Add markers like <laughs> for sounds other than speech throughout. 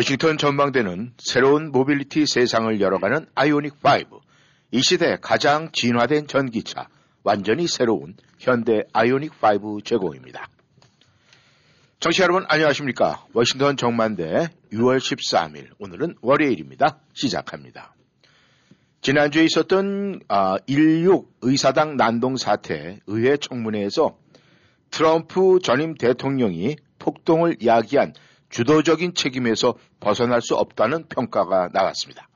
워싱턴 전망대는 새로운 모빌리티 세상을 열어가는 아이오닉 5, 이 시대 가장 진화된 전기차, 완전히 새로운 현대 아이오닉 5 제공입니다. 청취자 여러분 안녕하십니까. 워싱턴 전망대 6월 13일 오늘은 월요일입니다. 시작합니다. 지난주에 있었던 16 아, 의사당 난동 사태 의회 청문회에서 트럼프 전임 대통령이 폭동을 야기한 주도적인 책임에서 벗어날 수 없다는 평가가 나왔습니다.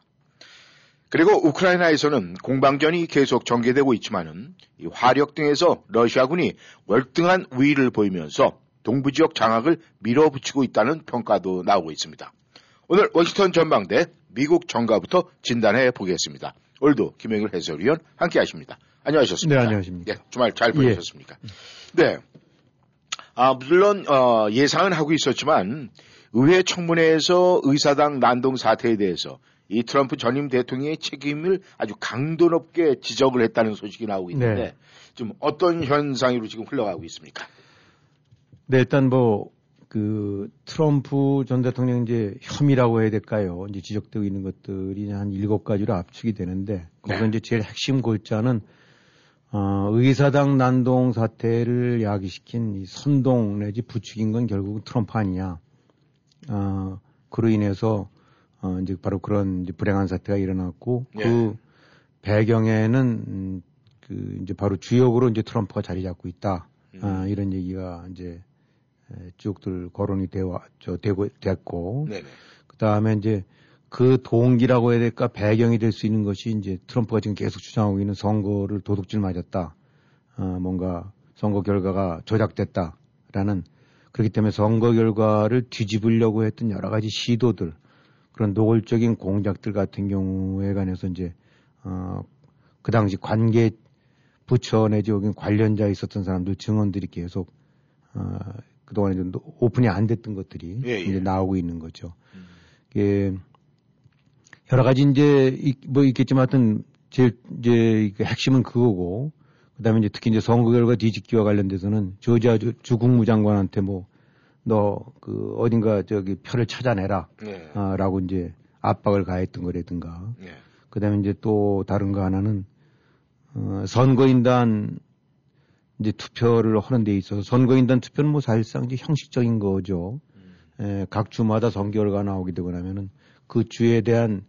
그리고 우크라이나에서는 공방전이 계속 전개되고 있지만은 화력 등에서 러시아군이 월등한 우위를 보이면서 동부 지역 장악을 밀어붙이고 있다는 평가도 나오고 있습니다. 오늘 워싱턴 전망대 미국 정가부터 진단해 보겠습니다. 오늘도 김영일 해설위원 함께 하십니다. 안녕하셨습니까? 네, 안녕하십니까. 예, 주말 잘 보내셨습니까? 예. 네. 아, 물론, 어, 예상은 하고 있었지만, 의회 청문회에서 의사당 난동 사태에 대해서 이 트럼프 전임 대통령의 책임을 아주 강도 높게 지적을 했다는 소식이 나오고 있는데, 네. 좀 어떤 현상으로 지금 흘러가고 있습니까? 네, 일단 뭐, 그, 트럼프 전 대통령 이제 혐의라고 해야 될까요? 이제 지적되고 있는 것들이 한 일곱 가지로 압축이 되는데, 거기서 네. 이제 제일 핵심 골자는, 어, 의사당 난동 사태를 야기시킨 이 선동 내지 부추긴 건 결국은 트럼프 아니냐. 어, 그로 인해서, 어, 이제 바로 그런 이제 불행한 사태가 일어났고, 네. 그 배경에는, 음, 그 이제 바로 주역으로 이제 트럼프가 자리 잡고 있다. 음. 아, 이런 얘기가 이제 쭉들 거론이 되어 저 되고 됐고 그 다음에 이제 그 동기라고 해야 될까 배경이 될 수 있는 것이 이제 트럼프가 지금 계속 주장하고 있는 선거를 도둑질 맞았다. 어, 뭔가 선거 결과가 조작됐다라는 그렇기 때문에 선거 결과를 뒤집으려고 했던 여러 가지 시도들 그런 노골적인 공작들 같은 경우에 관해서 이제 어, 그 당시 관계 부처 내지 여기 관련자 있었던 사람들 증언들이 계속 어, 그동안에 좀 오픈이 안 됐던 것들이 예, 예. 이제 나오고 있는 거죠. 음. 예, 여러 가지 이제 뭐 있겠지만 하여튼 제일 이제 그 핵심은 그거고 그다음에 이제 특히 이제 선거 결과 뒤집기와 관련돼서는 조지아 주, 주 국무 장관한테 뭐 너 그 어딘가 저기 표를 찾아내라 네. 아, 라고 이제 압박을 가했던 거라든가 네. 그다음에 이제 또 다른 거 하나는 어, 선거인단 이제 투표를 하는 데 있어서 선거인단 투표는 뭐 사실상 이제 형식적인 거죠. 음. 에, 각 주마다 선거 결과 나오게 되고 나면은 그 주에 대한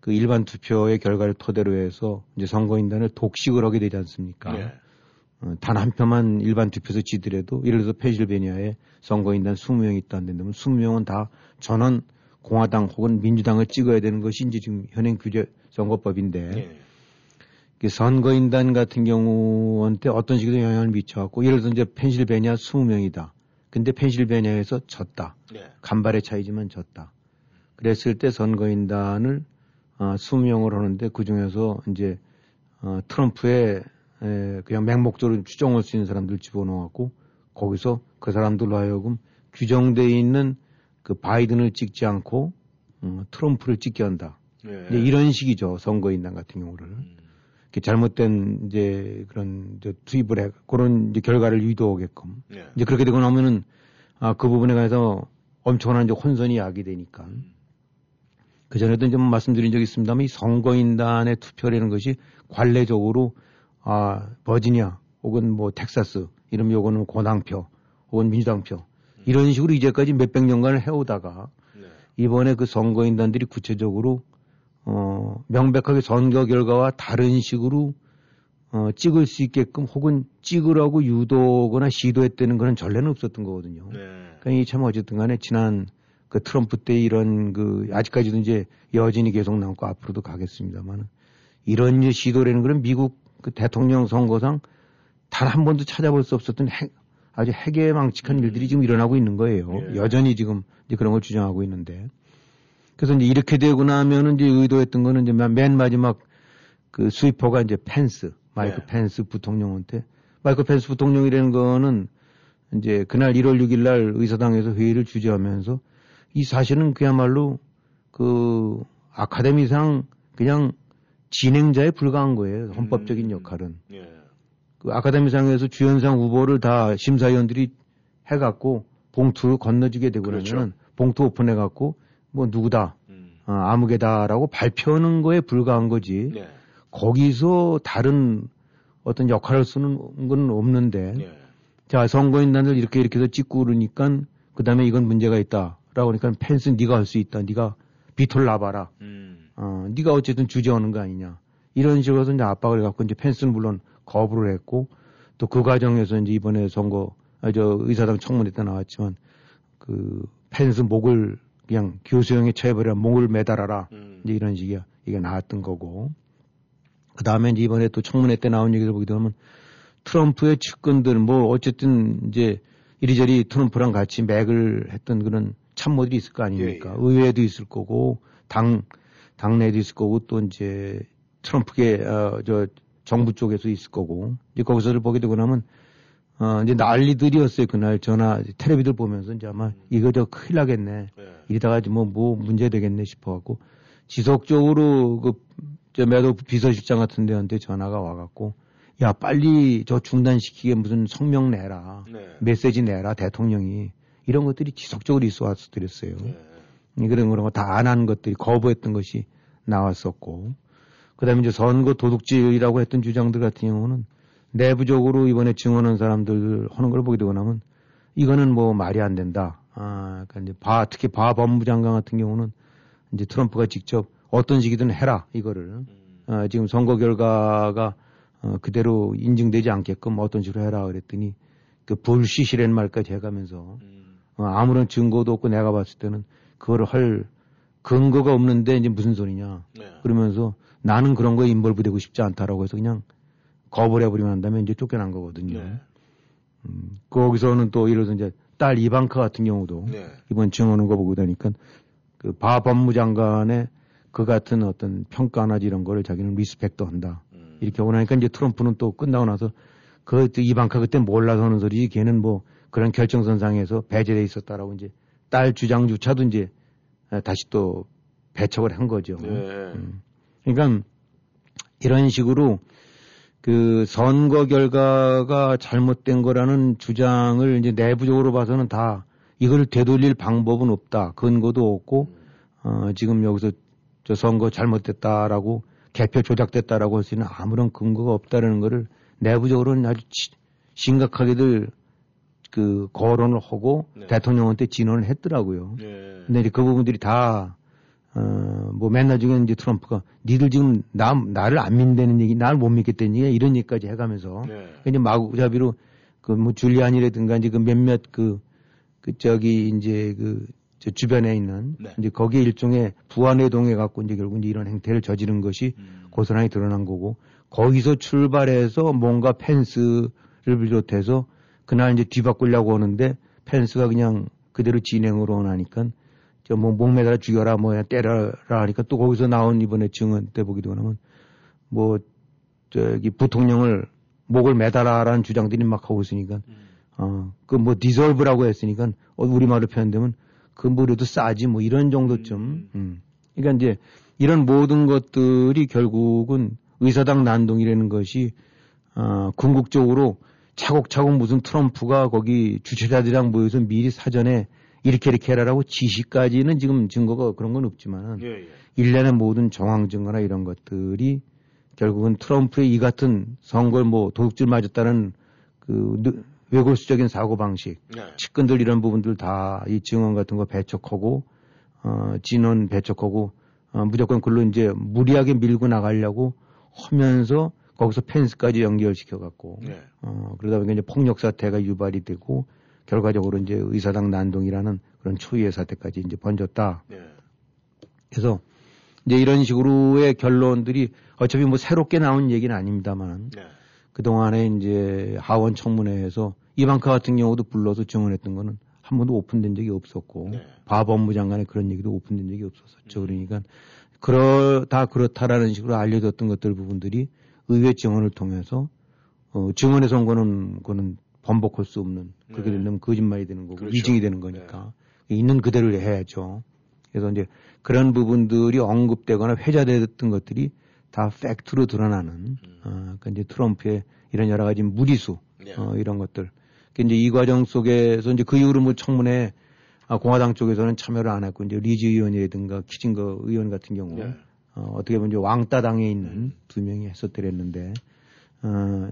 그 일반 투표의 결과를 토대로 해서 이제 선거인단을 독식을 하게 되지 않습니까? 네. 어, 단한 표만 일반 투표에서 지더라도 예를 들어서 페실베니아에 선거인단 20명이 있다는 데면 20명은 다 전원 공화당 혹은 민주당을 찍어야 되는 것이 이제 지금 현행 규제 선거법인데 네. 선거인단 같은 경우한테 어떤 식으로 영향을 미쳐갖고 예를 들어서 이제 펜실베니아 20명이다. 근데 펜실베니아에서 졌다. 네. 간발의 차이지만 졌다. 그랬을 때 선거인단을 어, 20명을 하는데 그 중에서 이제 어, 트럼프의 에, 그냥 맹목적으로 추정할 수 있는 사람들 집어넣어갖고 거기서 그 사람들로 하여금 규정돼 있는 그 바이든을 찍지 않고 어, 트럼프를 찍게 한다. 네. 이런 식이죠 선거인단 같은 경우를. 음. 잘못된 이제 그런 이제 투입을 해 그런 이제 결과를 유도하게끔 네. 이제 그렇게 되고 나면은 아그 부분에 관해서 엄청난 이제 혼선이 야기 되니까 그 전에도 좀 말씀드린 적이 있습니다만 이 선거인단의 투표라는 것이 관례적으로 아 버지니아 혹은 뭐 텍사스 이러면 요거는 고당표 혹은 민주당표 이런 식으로 이제까지 몇백 년간을 해오다가 네. 이번에 그 선거인단들이 구체적으로 어, 명백하게 선거 결과와 다른 식으로 어, 찍을 수 있게끔 혹은 찍으라고 유도거나 시도했다는 그런 전례는 없었던 거거든요. 네. 그러니까 이 참 어쨌든 간에 지난 그 트럼프 때 이런 그 아직까지도 이제 여진이 계속 남고 앞으로도 가겠습니다만 이런 시도라는 거는 미국 그 대통령 선거상 단 한 번도 찾아볼 수 없었던 핵, 아주 핵에 망측한 음. 일들이 지금 일어나고 있는 거예요. 네. 여전히 지금 이제 그런 걸 주장하고 있는데 그래서 이제 이렇게 되고 나면은 이제 의도했던 거는 이제 맨 마지막 그 스위퍼가 이제 펜스, 마이크 네. 펜스 부통령한테 마이크 펜스 부통령이라는 거는 이제 그날 1월 6일 날 의사당에서 회의를 주재하면서 이 사실은 그야말로 그 아카데미상 그냥 진행자에 불과한 거예요. 헌법적인 음. 역할은. 예. 그 아카데미상에서 주연상 후보를 다 심사위원들이 해갖고 봉투 건너주게 되고 그렇죠. 그러면은 봉투 오픈해갖고 뭐 누구다, 음. 어, 아무개다라고 발표하는 거에 불과한 거지. 예. 거기서 다른 어떤 역할을 쓰는 건 없는데. 예. 자, 선거인단들 이렇게 이렇게 해서 찍고 그러니까 그 다음에 이건 문제가 있다. 라고 하니까 펜스 네가 할 수 있다. 네가 비토를 놔봐라. 음. 어, 네가 어쨌든 주재하는 거 아니냐. 이런 식으로 해서 이제 압박을 해갖고 이제 펜스는 물론 거부를 했고 또 그 과정에서 이제 이번에 선거, 아, 저 의사당 청문회 때 나왔지만 그 펜스 목을 그냥 교수형에 처해버려 목을 매달아라. 음. 이제 이런 식이 이게 나왔던 거고. 그 다음에 이제 이번에 또 청문회 때 나온 얘기를 보게 되면 트럼프의 측근들 뭐 어쨌든 이제 이리저리 트럼프랑 같이 맥을 했던 그런 참모들이 있을 거 아닙니까? 예, 예. 의회도 있을 거고 당 당내도 있을 거고 또 이제 트럼프계 어, 저 정부 쪽에서 있을 거고 이제 거기서를 보게 되고 나면 어 이제 난리들이었어요 그날 전화 텔레비들 보면서 이제 아마 이거 저 큰일 나겠네 예. 이러다가 뭐, 뭐 문제 되겠네 싶어갖고 지속적으로 그, 저 매도 비서실장 같은 데한테 전화가 와갖고 야, 빨리 저 중단시키게 무슨 성명 내라. 네. 메시지 내라, 대통령이. 이런 것들이 지속적으로 있어 왔었더랬어요. 예. 그런 그런 거 다 안 한 것들이 거부했던 것이 나왔었고. 그 다음에 이제 선거 도둑질이라고 했던 주장들 같은 경우는 내부적으로 이번에 증언한 사람들 하는 걸 보게 되고 나면 이거는 뭐 말이 안 된다. 아, 그러니까 이제 바, 특히 바 법무장관 같은 경우는 이제 트럼프가 직접 어떤 식이든 해라, 이거를. 음. 어, 지금 선거 결과가 어, 그대로 인증되지 않게끔 어떤 식으로 해라 그랬더니 그 불시시라는 말까지 해가면서 음. 어, 아무런 증거도 없고 내가 봤을 때는 그거를 할 근거가 없는데 이제 무슨 소리냐 네. 그러면서 나는 그런 거에 인벌브 되고 싶지 않다라고 해서 그냥 거부를 해버리면 한 다음에 이제 쫓겨난 거거든요. 네. 음, 거기서는 또 이래서 이제 딸 이방카 같은 경우도 네. 이번 증언한 거 보고 다니까 그바 법무장관의 그 같은 어떤 평가나 이런 거를 자기는 리스펙도 한다. 음. 이렇게 하고 나니까 이제 트럼프는 또 끝나고 나서 그 이방카 그때 몰라서 하는 소리지 걔는 뭐 그런 결정선상에서 배제돼 있었다라고 이제 딸 주장조차도 이제 다시 또 배척을 한 거죠. 네. 음. 그러니까 이런 식으로 그 선거 결과가 잘못된 거라는 주장을 이제 내부적으로 봐서는 다 이걸 되돌릴 방법은 없다. 근거도 없고 어 지금 여기서 저 선거 잘못됐다라고 개표 조작됐다라고 할 수 있는 아무런 근거가 없다라는 거를 내부적으로는 아주 치- 심각하게들 그 거론을 하고 네. 대통령한테 진언을 했더라고요. 네. 근데 이제 그 부분들이 다, 어, 뭐 맨날 중에 이제 트럼프가 니들 지금 나, 나를 안 믿는 얘기, 나를 못 믿겠다는 얘기, 이런 얘기까지 해가면서. 네. 이제 마구잡이로 그 뭐 줄리안이라든가 이제 그 몇몇 그, 그 저기 이제 그, 저 주변에 있는 네. 이제 거기에 일종의 부안회동해 갖고 이제 결국 이제 이런 행태를 저지른 것이 음. 고스란히 드러난 거고 거기서 출발해서 뭔가 펜스를 비롯해서 그날 이제 뒤바꾸려고 하는데 펜스가 그냥 그대로 진행으로 나니까 저뭐 목매달아 죽여라 뭐야 때려라 하니까 또 거기서 나온 이번에 증언 때 보기도 하면 뭐 저기 부통령을 목을 매달아라는 주장들이 막 하고 있으니까 음. 어그 뭐 디솔브라고 했으니까 어, 우리 말로 표현되면 그 무료도 싸지 뭐 이런 정도쯤 음. 음. 그러니까 이제 이런 모든 것들이 결국은 의사당 난동이라는 것이 어, 궁극적으로 차곡차곡 무슨 트럼프가 거기 주최자들이랑 모여서 미리 사전에 이렇게 이렇게 해라라고 지시까지는 지금 증거가 그런 건 없지만은 예, 예. 일련의 모든 정황 증거나 이런 것들이 결국은 트럼프의 이 같은 선거를 뭐 도둑질 맞았다는 그 느- 외골수적인 사고 방식, 네. 측근들 이런 부분들 다 이 증언 같은 거 배척하고 어 진원 배척하고 어, 무조건 글로 이제 무리하게 밀고 나가려고 하면서 거기서 펜스까지 연결시켜 갖고 네. 어 그러다 보니까 이제 폭력 사태가 유발이 되고 결과적으로 이제 의사당 난동이라는 그런 초유의 사태까지 이제 번졌다. 네. 그래서 이제 이런 식으로의 결론들이 어차피 뭐 새롭게 나온 얘기는 아닙니다만 네. 그 동안에 이제 하원 청문회에서 이방카 같은 경우도 불러서 증언했던 거는 한 번도 오픈된 적이 없었고 네. 바 법무 장관의 그런 얘기도 오픈된 적이 없었었죠. 그러니까 그러 다 그렇다라는 식으로 알려졌던 것들 부분들이 의회 증언을 통해서 어, 증언의 선거는 그거는 번복할 수 없는 그렇게 네. 되면 거짓말이 되는 거고 그렇죠. 위증이 되는 거니까 있는 그대로 해야죠. 그래서 이제 그런 부분들이 언급되거나 회자됐던 것들이 다 팩트로 드러나는 어, 그러니까 이제 트럼프의 이런 여러 가지 무리수 네. 어, 이런 것들. 그 이제 이 과정 속에서 이제 그 이후로 뭐 청문회 아, 공화당 쪽에서는 참여를 안 했고 이제 리즈 의원이라든가 키징거 의원 같은 경우 네. 어, 어떻게 보면 이제 왕따 당에 있는 두 명이 했었더랬는데 어,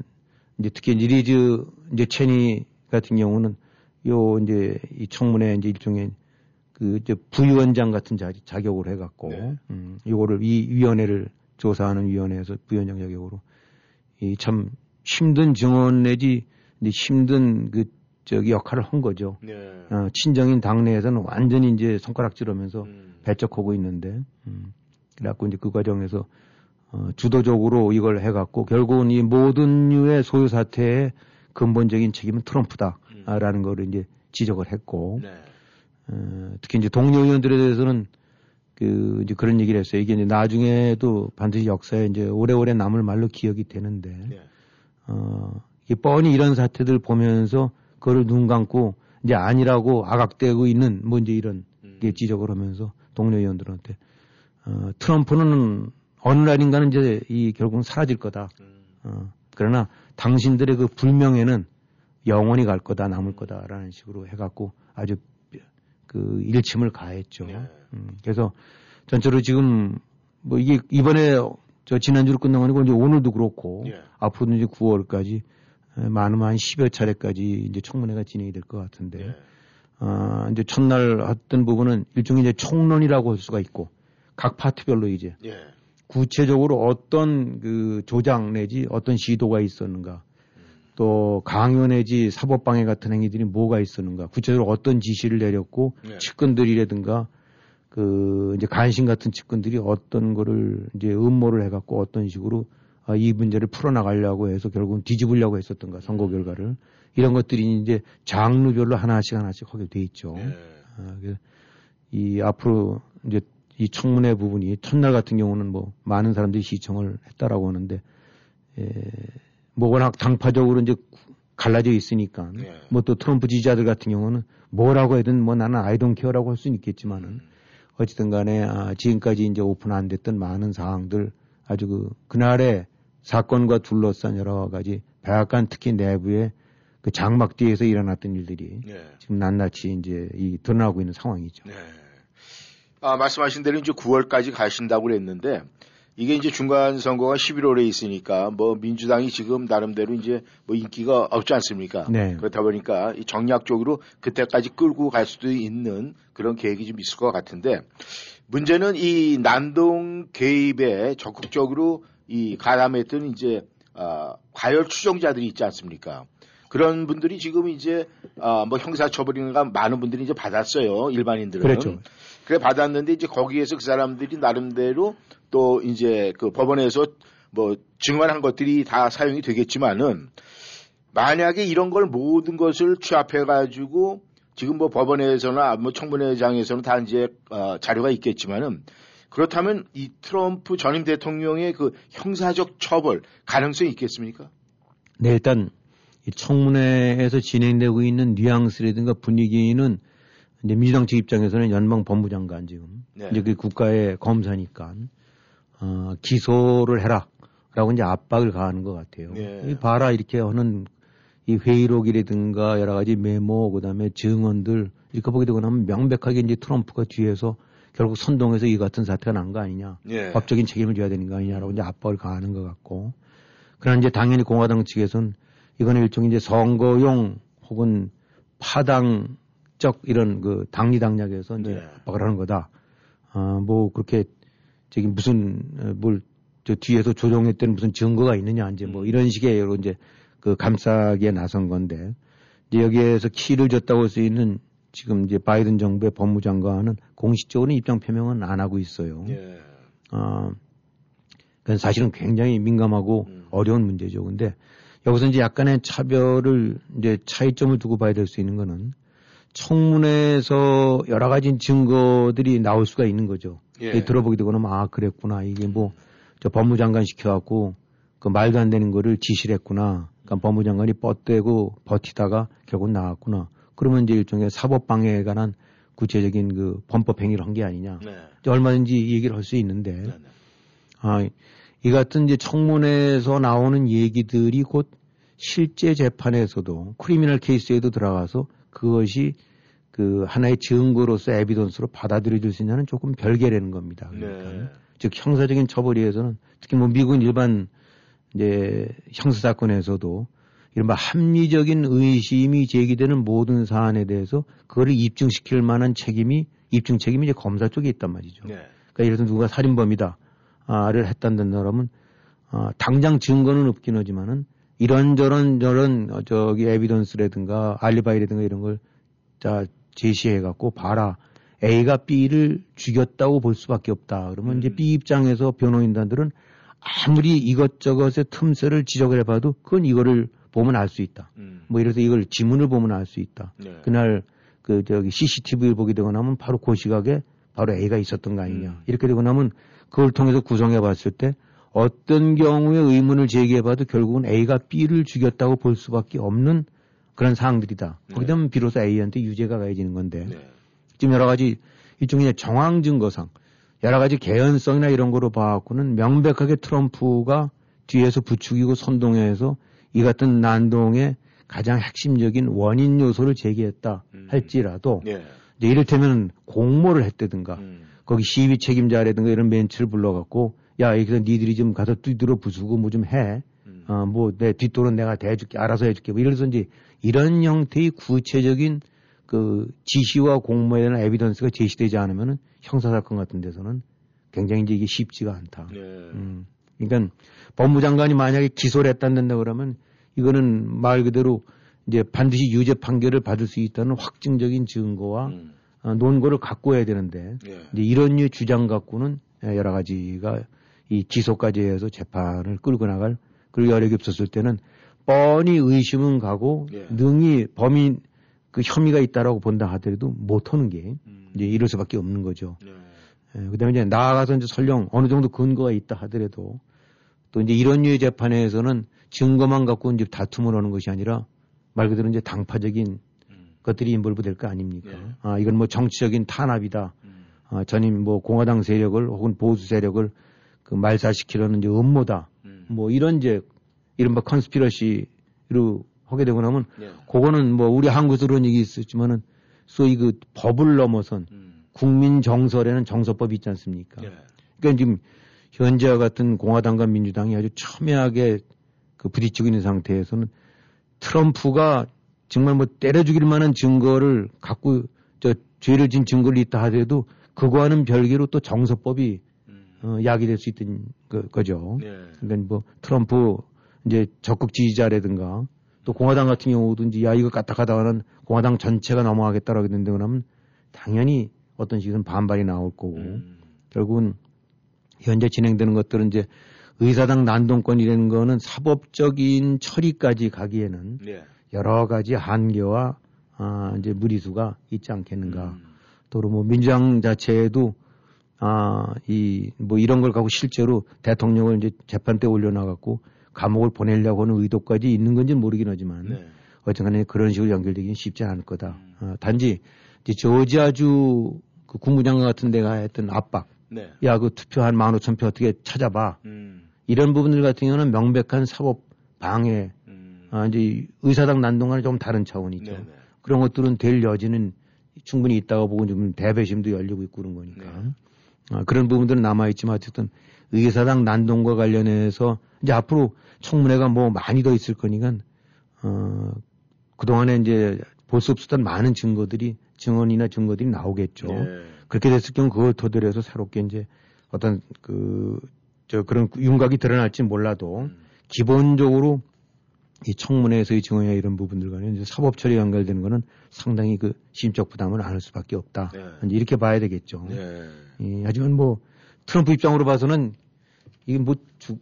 이제 특히 리즈 이제 체니 같은 경우는 요 이제 이 청문회 이제 일종의 그 이제 부위원장 같은 자, 자격으로 해갖고 네. 음, 요거를 이 위원회를 조사하는 위원회에서 부위원장 자격으로 이 참 힘든 증언 내지 이제 힘든 그 저기 역할을 한 거죠. 네. 어, 친정인 당내에서는 완전히 이제 손가락질하면서 음. 배척하고 있는데, 음, 그래갖고 이제 그 과정에서 어, 주도적으로 이걸 해갖고 결국은 이 모든 류의 소유 사태의 근본적인 책임은 트럼프다라는 거를 이제 지적을 했고, 네. 어, 특히 이제 동료 의원들에 대해서는 그 이제 그런 얘기를 했어요. 이게 이제 나중에도 반드시 역사에 이제 오래오래 남을 말로 기억이 되는데, 네. 어, 이 뻔히 이런 사태들 보면서 그거를 눈 감고 이제 아니라고 아각대고 있는 뭐 이제 이런 음. 게 지적을 하면서 동료 의원들한테 어, 트럼프는 어느 날인가는 이제 이 결국은 사라질 거다. 음. 어, 그러나 당신들의 그 불명예는 영원히 갈 거다, 남을 거다라는 식으로 해갖고 아주 그 일침을 가했죠. 네. 음, 그래서 전체로 지금 뭐 이게 이번에 저 지난주로 끝난 거 아니고 이제 오늘도 그렇고 예. 앞으로도 이제 9월까지 많으면 한 10여 차례까지 이제 청문회가 진행이 될 것 같은데 네. 어, 이제 첫날 했던 부분은 일종의 이제 총론이라고 할 수가 있고 각 파트별로 이제 예. 구체적으로 어떤 그 조장 내지 어떤 시도가 있었는가 또 강요 내지 사법방해 같은 행위들이 뭐가 있었는가 구체적으로 어떤 지시를 내렸고 네. 측근들이라든가 그 이제 간신 같은 측근들이 어떤 거를 이제 음모를 해갖고 어떤 식으로 아, 이 문제를 풀어나가려고 해서 결국은 뒤집으려고 했었던가 선거 결과를 이런 것들이 이제 장르별로 하나씩 하나씩 하게 돼 있죠. 예. 아, 그래서 이 앞으로 이제 이 청문회 부분이 첫날 같은 경우는 뭐 많은 사람들이 시청을 했다라고 하는데 에, 뭐 워낙 당파적으로 이제 갈라져 있으니까 네. 뭐또 트럼프 지지자들 같은 경우는 뭐라고 해든 뭐 나는 아이돈 케어라고 할 수는 있겠지만은 어쨌든 간에 아, 지금까지 이제 오픈 안 됐던 많은 사항들 아주 그 그날의 사건과 둘러싼 여러 가지 백악관 특히 내부의 그 장막 뒤에서 일어났던 일들이 예. 지금 낱낱이 이제 이 드러나고 있는 상황이죠. 네. 아, 말씀하신 대로 이제 9월까지 가신다고 그랬는데 이게 이제 중간 선거가 11월에 있으니까 뭐 민주당이 지금 나름대로 이제 뭐 인기가 없지 않습니까? 네. 그렇다 보니까 이 정략적으로 그때까지 끌고 갈 수도 있는 그런 계획이 좀 있을 것 같은데 문제는 이 난동 개입에 적극적으로 이 가담했던 이제 아, 과열 추종자들이 있지 않습니까? 그런 분들이 지금 이제 아, 뭐 형사처벌인가 많은 분들이 이제 받았어요 일반인들은. 그렇죠. 그래 받았는데 이제 거기에서 그 사람들이 나름대로 또 이제 그 법원에서 뭐 증언한 것들이 다 사용이 되겠지만은 만약에 이런 걸 모든 것을 취합해 가지고 지금 뭐 법원에서나 뭐 청문회장에서는 다 이제 어, 자료가 있겠지만은 그렇다면 이 트럼프 전임 대통령의 그 형사적 처벌 가능성이 있겠습니까? 네, 일단 이 청문회에서 진행되고 있는 뉘앙스라든가 분위기는 이제 민주당 측 입장에서는 연방 법무장관 지금 네. 이제 그 국가의 검사니까 어, 기소를 해라라고 이제 압박을 가하는 것 같아요. 네. 이 봐라 이렇게 하는 이 회의록이라든가 여러 가지 메모 그다음에 증언들 이렇게 보게 되고 나면 명백하게 이제 트럼프가 뒤에서 결국 선동해서 이 같은 사태가 난 거 아니냐. 예. 법적인 책임을 져야 되는 거 아니냐라고 이제 압박을 가하는 것 같고. 그러나 이제 당연히 공화당 측에서는 이거는 일종의 이제 선거용 혹은 파당 적 이런 그 당리당략에서 이제 네. 압박을 하는 거다. 아, 뭐 그렇게 저기 무슨 어, 뭘저 뒤에서 조종했던 무슨 증거가 있느냐 이제 뭐 이런 식의 여러 이제 그 감싸기에 나선 건데 이제 여기에서 키를 줬다고 할 수 있는 지금 이제 바이든 정부의 법무장관은 공식적으로 입장 표명은 안 하고 있어요. 예. 어, 그건 사실은 굉장히 민감하고 음. 어려운 문제죠. 근데 여기서 이제 약간의 차별을 이제 차이점을 두고 봐야 될 수 있는 거는 청문회에서 여러 가지 증거들이 나올 수가 있는 거죠. 예. 들어보게 되고 나면 아 그랬구나 이게 뭐 저 법무장관 시켜갖고 그 말도 안 되는 거를 지시를 했구나. 그러니까 법무장관이 뻗대고 버티다가 결국 나왔구나. 그러면 이제 일종의 사법방해에 관한 구체적인 그 범법 행위를 한 게 아니냐. 네. 얼마든지 얘기를 할 수 있는데 네, 네. 아, 이 같은 이제 청문회에서 나오는 얘기들이 곧 실제 재판에서도 크리미널 케이스에도 들어가서 그것이 그 하나의 증거로서 에비던스로 받아들여질 수 있냐는 조금 별개라는 겁니다. 그러니까 네. 즉 형사적인 처벌에 의해서는 특히 뭐 미국은 일반 이제 형사 사건에서도 이른바 합리적인 의심이 제기되는 모든 사안에 대해서 그거를 입증시킬 만한 책임이 입증 책임이 이제 검사 쪽에 있단 말이죠. 네. 그러니까 예를 들어 누가 살인범이다. 아를 했다는 사람은 아, 당장 증거는 없긴 하지만은 이런저런 저런 어, 저기 에비던스라든가 알리바이라든가 이런 걸 자 제시해 갖고 봐라. A가 B를 죽였다고 볼 수밖에 없다. 그러면 이제 음. B 입장에서 변호인단들은 아무리 이것저것의 틈새를 지적을 해봐도 그건 이거를 보면 알 수 있다. 음. 뭐 이래서 이걸 지문을 보면 알 수 있다. 네. 그날 그 저기 CCTV를 보게 되고 나면 바로 그 시각에 바로 A가 있었던 거 아니냐. 음. 이렇게 되고 나면 그걸 통해서 구성해 봤을 때 어떤 경우에 의문을 제기해 봐도 결국은 A가 B를 죽였다고 볼 수밖에 없는 그런 사항들이다. 네. 거기 되면 비로소 A한테 유죄가 가해지는 건데 네. 지금 여러 가지 일종의 정황 증거상 여러 가지 개연성이나 이런 거로 봐갖고는 명백하게 트럼프가 뒤에서 부추기고 선동해서 이 같은 난동의 가장 핵심적인 원인 요소를 제기했다 음. 할지라도 네. 이제 이를테면 공모를 했다든가 음. 거기 시위 책임자라든가 이런 멘트를 불러갖고 야 여기서 니들이 좀 가서 뒤들어 부수고 뭐 좀 해. 음. 어, 뭐내 뒷도는 내가 대해줄게 알아서 해줄게 뭐 이래서 이제 이런 형태의 구체적인 그 지시와 공모에 대한 에비던스가 제시되지 않으면은 형사사건 같은 데서는 굉장히 이제 이게 쉽지가 않다. 네. 음. 그러니까 법무장관이 만약에 기소를 했다는다 그러면 이거는 말 그대로 이제 반드시 유죄 판결을 받을 수 있다는 확증적인 증거와 음. 어, 논거를 갖고 해야 되는데 네. 이제 이런 류의 주장 갖고는 예, 여러 가지가 이 기소까지 해서 재판을 끌고 나갈 그리고 여력이 없었을 때는 뻔히 의심은 가고 예. 능히 범인 그 혐의가 있다라고 본다 하더라도 못하는 게 음. 이제 이럴 수밖에 없는 거죠. 네. 예, 그다음에 이제 나아가서 이제 설령 어느 정도 근거가 있다 하더라도 또 이제 이런 류의 재판에서는 증거만 갖고 이제 다툼을 하는 것이 아니라 말 그대로 이제 당파적인 음. 것들이 인볼브 될 거 아닙니까? 예. 아, 이건 뭐 정치적인 탄압이다. 음. 아, 전임 뭐 공화당 세력을 혹은 보수 세력을 그 말살시키려는 이제 음모다. 음. 뭐 이런 이제 이른바 컨스피러시로 하게 되고 나면 네. 그거는 뭐 우리 한국에서 그런 얘기 있었지만은 소위 그 법을 넘어선 음. 국민 정설에는 정서법이 있지 않습니까? 네. 그러니까 지금 현재와 같은 공화당과 민주당이 아주 첨예하게 그 부딪히고 있는 상태에서는 트럼프가 정말 뭐 때려 죽일 만한 증거를 갖고 저 죄를 진 증거를 있다 하더라도 그거와는 별개로 또 정서법이 음. 어, 야기될 수 있던 그, 거죠. 네. 그러니까 뭐 트럼프 이제 적극 지지자라든가 또 공화당 같은 경우도 이제 야 이거 까딱하다가는 공화당 전체가 넘어가겠다라고 된다 그러면 당연히 어떤 식으로 반발이 나올 거고 음. 결국은 현재 진행되는 것들은 이제 의사당 난동권이라는 거는 사법적인 처리까지 가기에는 네. 여러 가지 한계와 아 이제 무리수가 있지 않겠는가. 음. 또뭐 민주당 자체에도 아 이 뭐 이런 걸 갖고 실제로 대통령을 이제 재판 때 올려놔갖고 감옥을 보내려고 하는 의도까지 있는 건지는 모르긴 하지만 네. 어쨌간에 그런 식으로 연결되기는 쉽지 않을 거다. 음. 어, 단지 이제 조지아주 그 국무장관 같은 데가 했던 압박. 네. 야, 그 투표 한 만 오천 표 어떻게 찾아봐. 음. 이런 부분들 같은 경우는 명백한 사법 방해, 음. 아, 이제 의사당 난동과는 좀 다른 차원이죠. 네네. 그런 것들은 될 여지는 충분히 있다고 보고 좀 대배심도 열리고 있고 그런 거니까. 네. 아, 그런 부분들은 남아있지만 어쨌든 의사당 난동과 관련해서 이제 앞으로 청문회가 뭐 많이 더 있을 거니까, 어, 그동안에 이제 볼 수 없었던 많은 증거들이, 증언이나 증거들이 나오겠죠. 네. 그렇게 됐을 경우 그걸 토대로 해서 새롭게 이제 어떤 그, 저 그런 윤곽이 드러날지 몰라도 음. 기본적으로 이 청문회에서의 증언이나 이런 부분들 간에 이제 사법 처리 연결되는 거는 상당히 그 심적 부담을 안을 수밖에 없다. 네. 이제 이렇게 봐야 되겠죠. 네. 예, 하지만 뭐 트럼프 입장으로 봐서는 이게 뭐 주,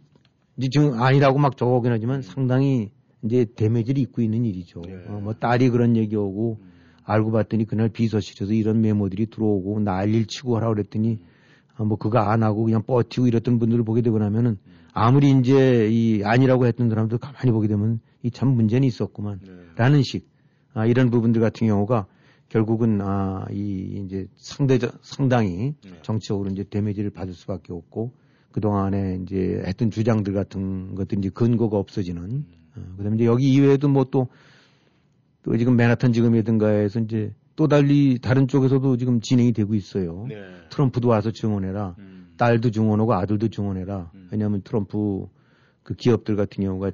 이제 지금 아니라고 막 적어오긴 하지만 상당히 이제 데미지를 입고 있는 일이죠. 네. 어, 뭐 딸이 그런 얘기하고 음. 알고 봤더니 그날 비서실에서 이런 메모들이 들어오고 난리를 치고 하라 그랬더니 어, 뭐 그거 안 하고 그냥 버티고 이랬던 분들을 보게 되고 나면은 아무리 이제 이 아니라고 했던 사람도 가만히 보게 되면 이 참 문제는 있었구만 네. 라는 식 아, 이런 부분들 같은 경우가 결국은 아, 이 이제 상대적 상당히 네. 정치적으로 이제 데미지를 받을 수밖에 없고 그 동안에 이제 했던 주장들 같은 것들 이제 근거가 없어지는 어, 그 다음에 이제 여기 이외에도 뭐 또 또 지금 맨하탄 지검이든가에서 이제 또 달리 다른 쪽에서도 지금 진행이 되고 있어요. 네. 트럼프도 와서 증언해라. 음. 딸도 증언하고 아들도 증언해라. 음. 왜냐하면 트럼프 그 기업들 같은 경우가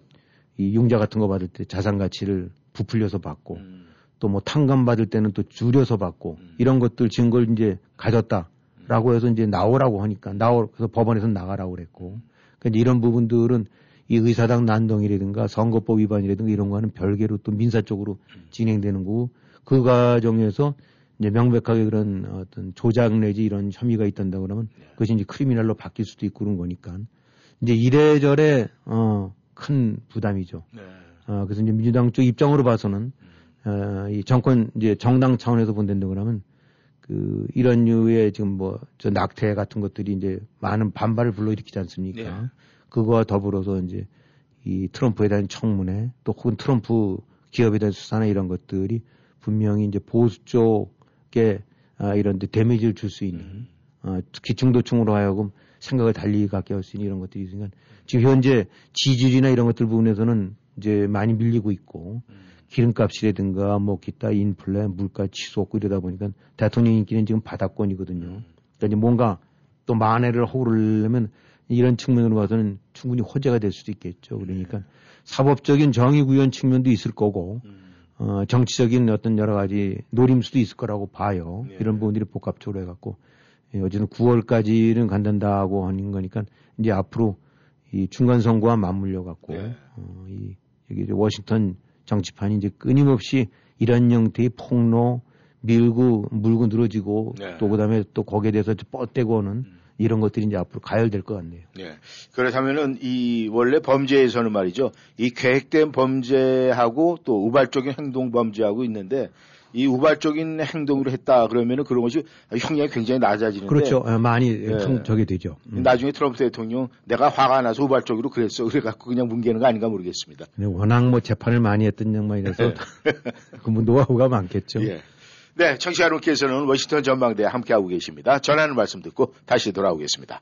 이 융자 같은 거 받을 때 자산 가치를 부풀려서 받고 음. 또뭐 탕감 받을 때는 또 줄여서 받고 음. 이런 것들 증거를 이제 가졌다 라고 해서 이제 나오라고 하니까 나오 그래서 법원에서 나가라고 그랬고 그러니까 이런 부분들은 이 의사당 난동이라든가 선거법 위반이라든가 이런 거는 별개로 또 민사 쪽으로 진행되는 거고 그 과정에서 이제 명백하게 그런 어떤 조작 내지 이런 혐의가 있단다 그러면 그것이 이제 크리미널로 바뀔 수도 있고 그런 거니까 이제 이래저래 어 큰 부담이죠. 네. 어, 그래서 이제 민주당 쪽 입장으로 봐서는 어, 이 정권 이제 정당 차원에서 본다고 그러면 그 이런 류의 지금 뭐 저 낙태 같은 것들이 이제 많은 반발을 불러일으키지 않습니까? 네. 그거와 더불어서 이제 이 트럼프에 대한 청문회 또 혹은 트럼프 기업에 대한 수사나 이런 것들이 분명히 이제 보수 쪽에 아, 이런 데 데미지를 줄 수 있는 어, 특히 중도층으로 하여금 생각을 달리 갖게 할 수 있는 이런 것들이 있으니까 지금 현재 지지율이나 이런 것들 부분에서는 이제 많이 밀리고 있고 기름값이라든가 뭐 기타 인플레, 물가 치솟고 이러다 보니까 대통령 인기는 지금 바닥권이거든요. 그러니까 이제 뭔가 또 만회를 허구려면 이런 측면으로 봐서는 충분히 호재가 될 수도 있겠죠. 그러니까 사법적인 정의 구현 측면도 있을 거고 어, 정치적인 어떤 여러 가지 노림수도 있을 거라고 봐요. 네. 이런 부분들이 복합적으로 해갖고 예, 어제는 9월까지는 간단다고 하는 거니까 이제 앞으로 이 중간 선거와 맞물려 갖고 네. 어, 이 여기 워싱턴 정치판이 이제 끊임없이 이런 형태의 폭로 밀고 물고 늘어지고 네. 또 그다음에 또 거기에 대해서 뻗대고 오는 이런 것들이 이제 앞으로 가열될 것 같네요. 네. 그렇다면은 이 원래 범죄에서는 말이죠. 이 계획된 범죄하고 또 우발적인 행동 범죄하고 있는데 이 우발적인 행동으로 했다 그러면은 그런 것이 형량이 굉장히 낮아지는데 그렇죠. 어, 많이 네. 성- 저게 되죠. 음. 나중에 트럼프 대통령 내가 화가 나서 우발적으로 그랬어 <laughs> 그래갖고 그냥 뭉개는 거 아닌가 모르겠습니다. 근데 워낙 뭐 재판을 많이 했던 양반이라서 <laughs> 그뭐 노하우가 많겠죠. 예. 네, 청취자 여러분께서는 워싱턴 전망대에 함께하고 계십니다. 전하는 말씀 듣고 다시 돌아오겠습니다.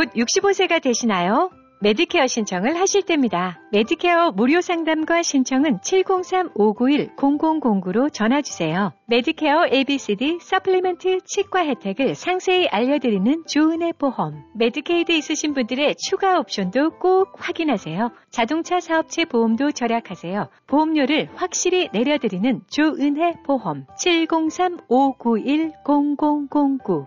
곧 65세가 되시나요? 메디케어 신청을 하실 때입니다. 메디케어 무료 상담과 신청은 703-591-0009로 전화주세요. 메디케어 ABCD supplement 치과 혜택을 상세히 알려드리는 조은혜 보험. 메디케이드 있으신 분들의 추가 옵션도 꼭 확인하세요. 자동차 사업체 보험도 절약하세요. 보험료를 확실히 내려드리는 조은혜 보험. 703-591-0009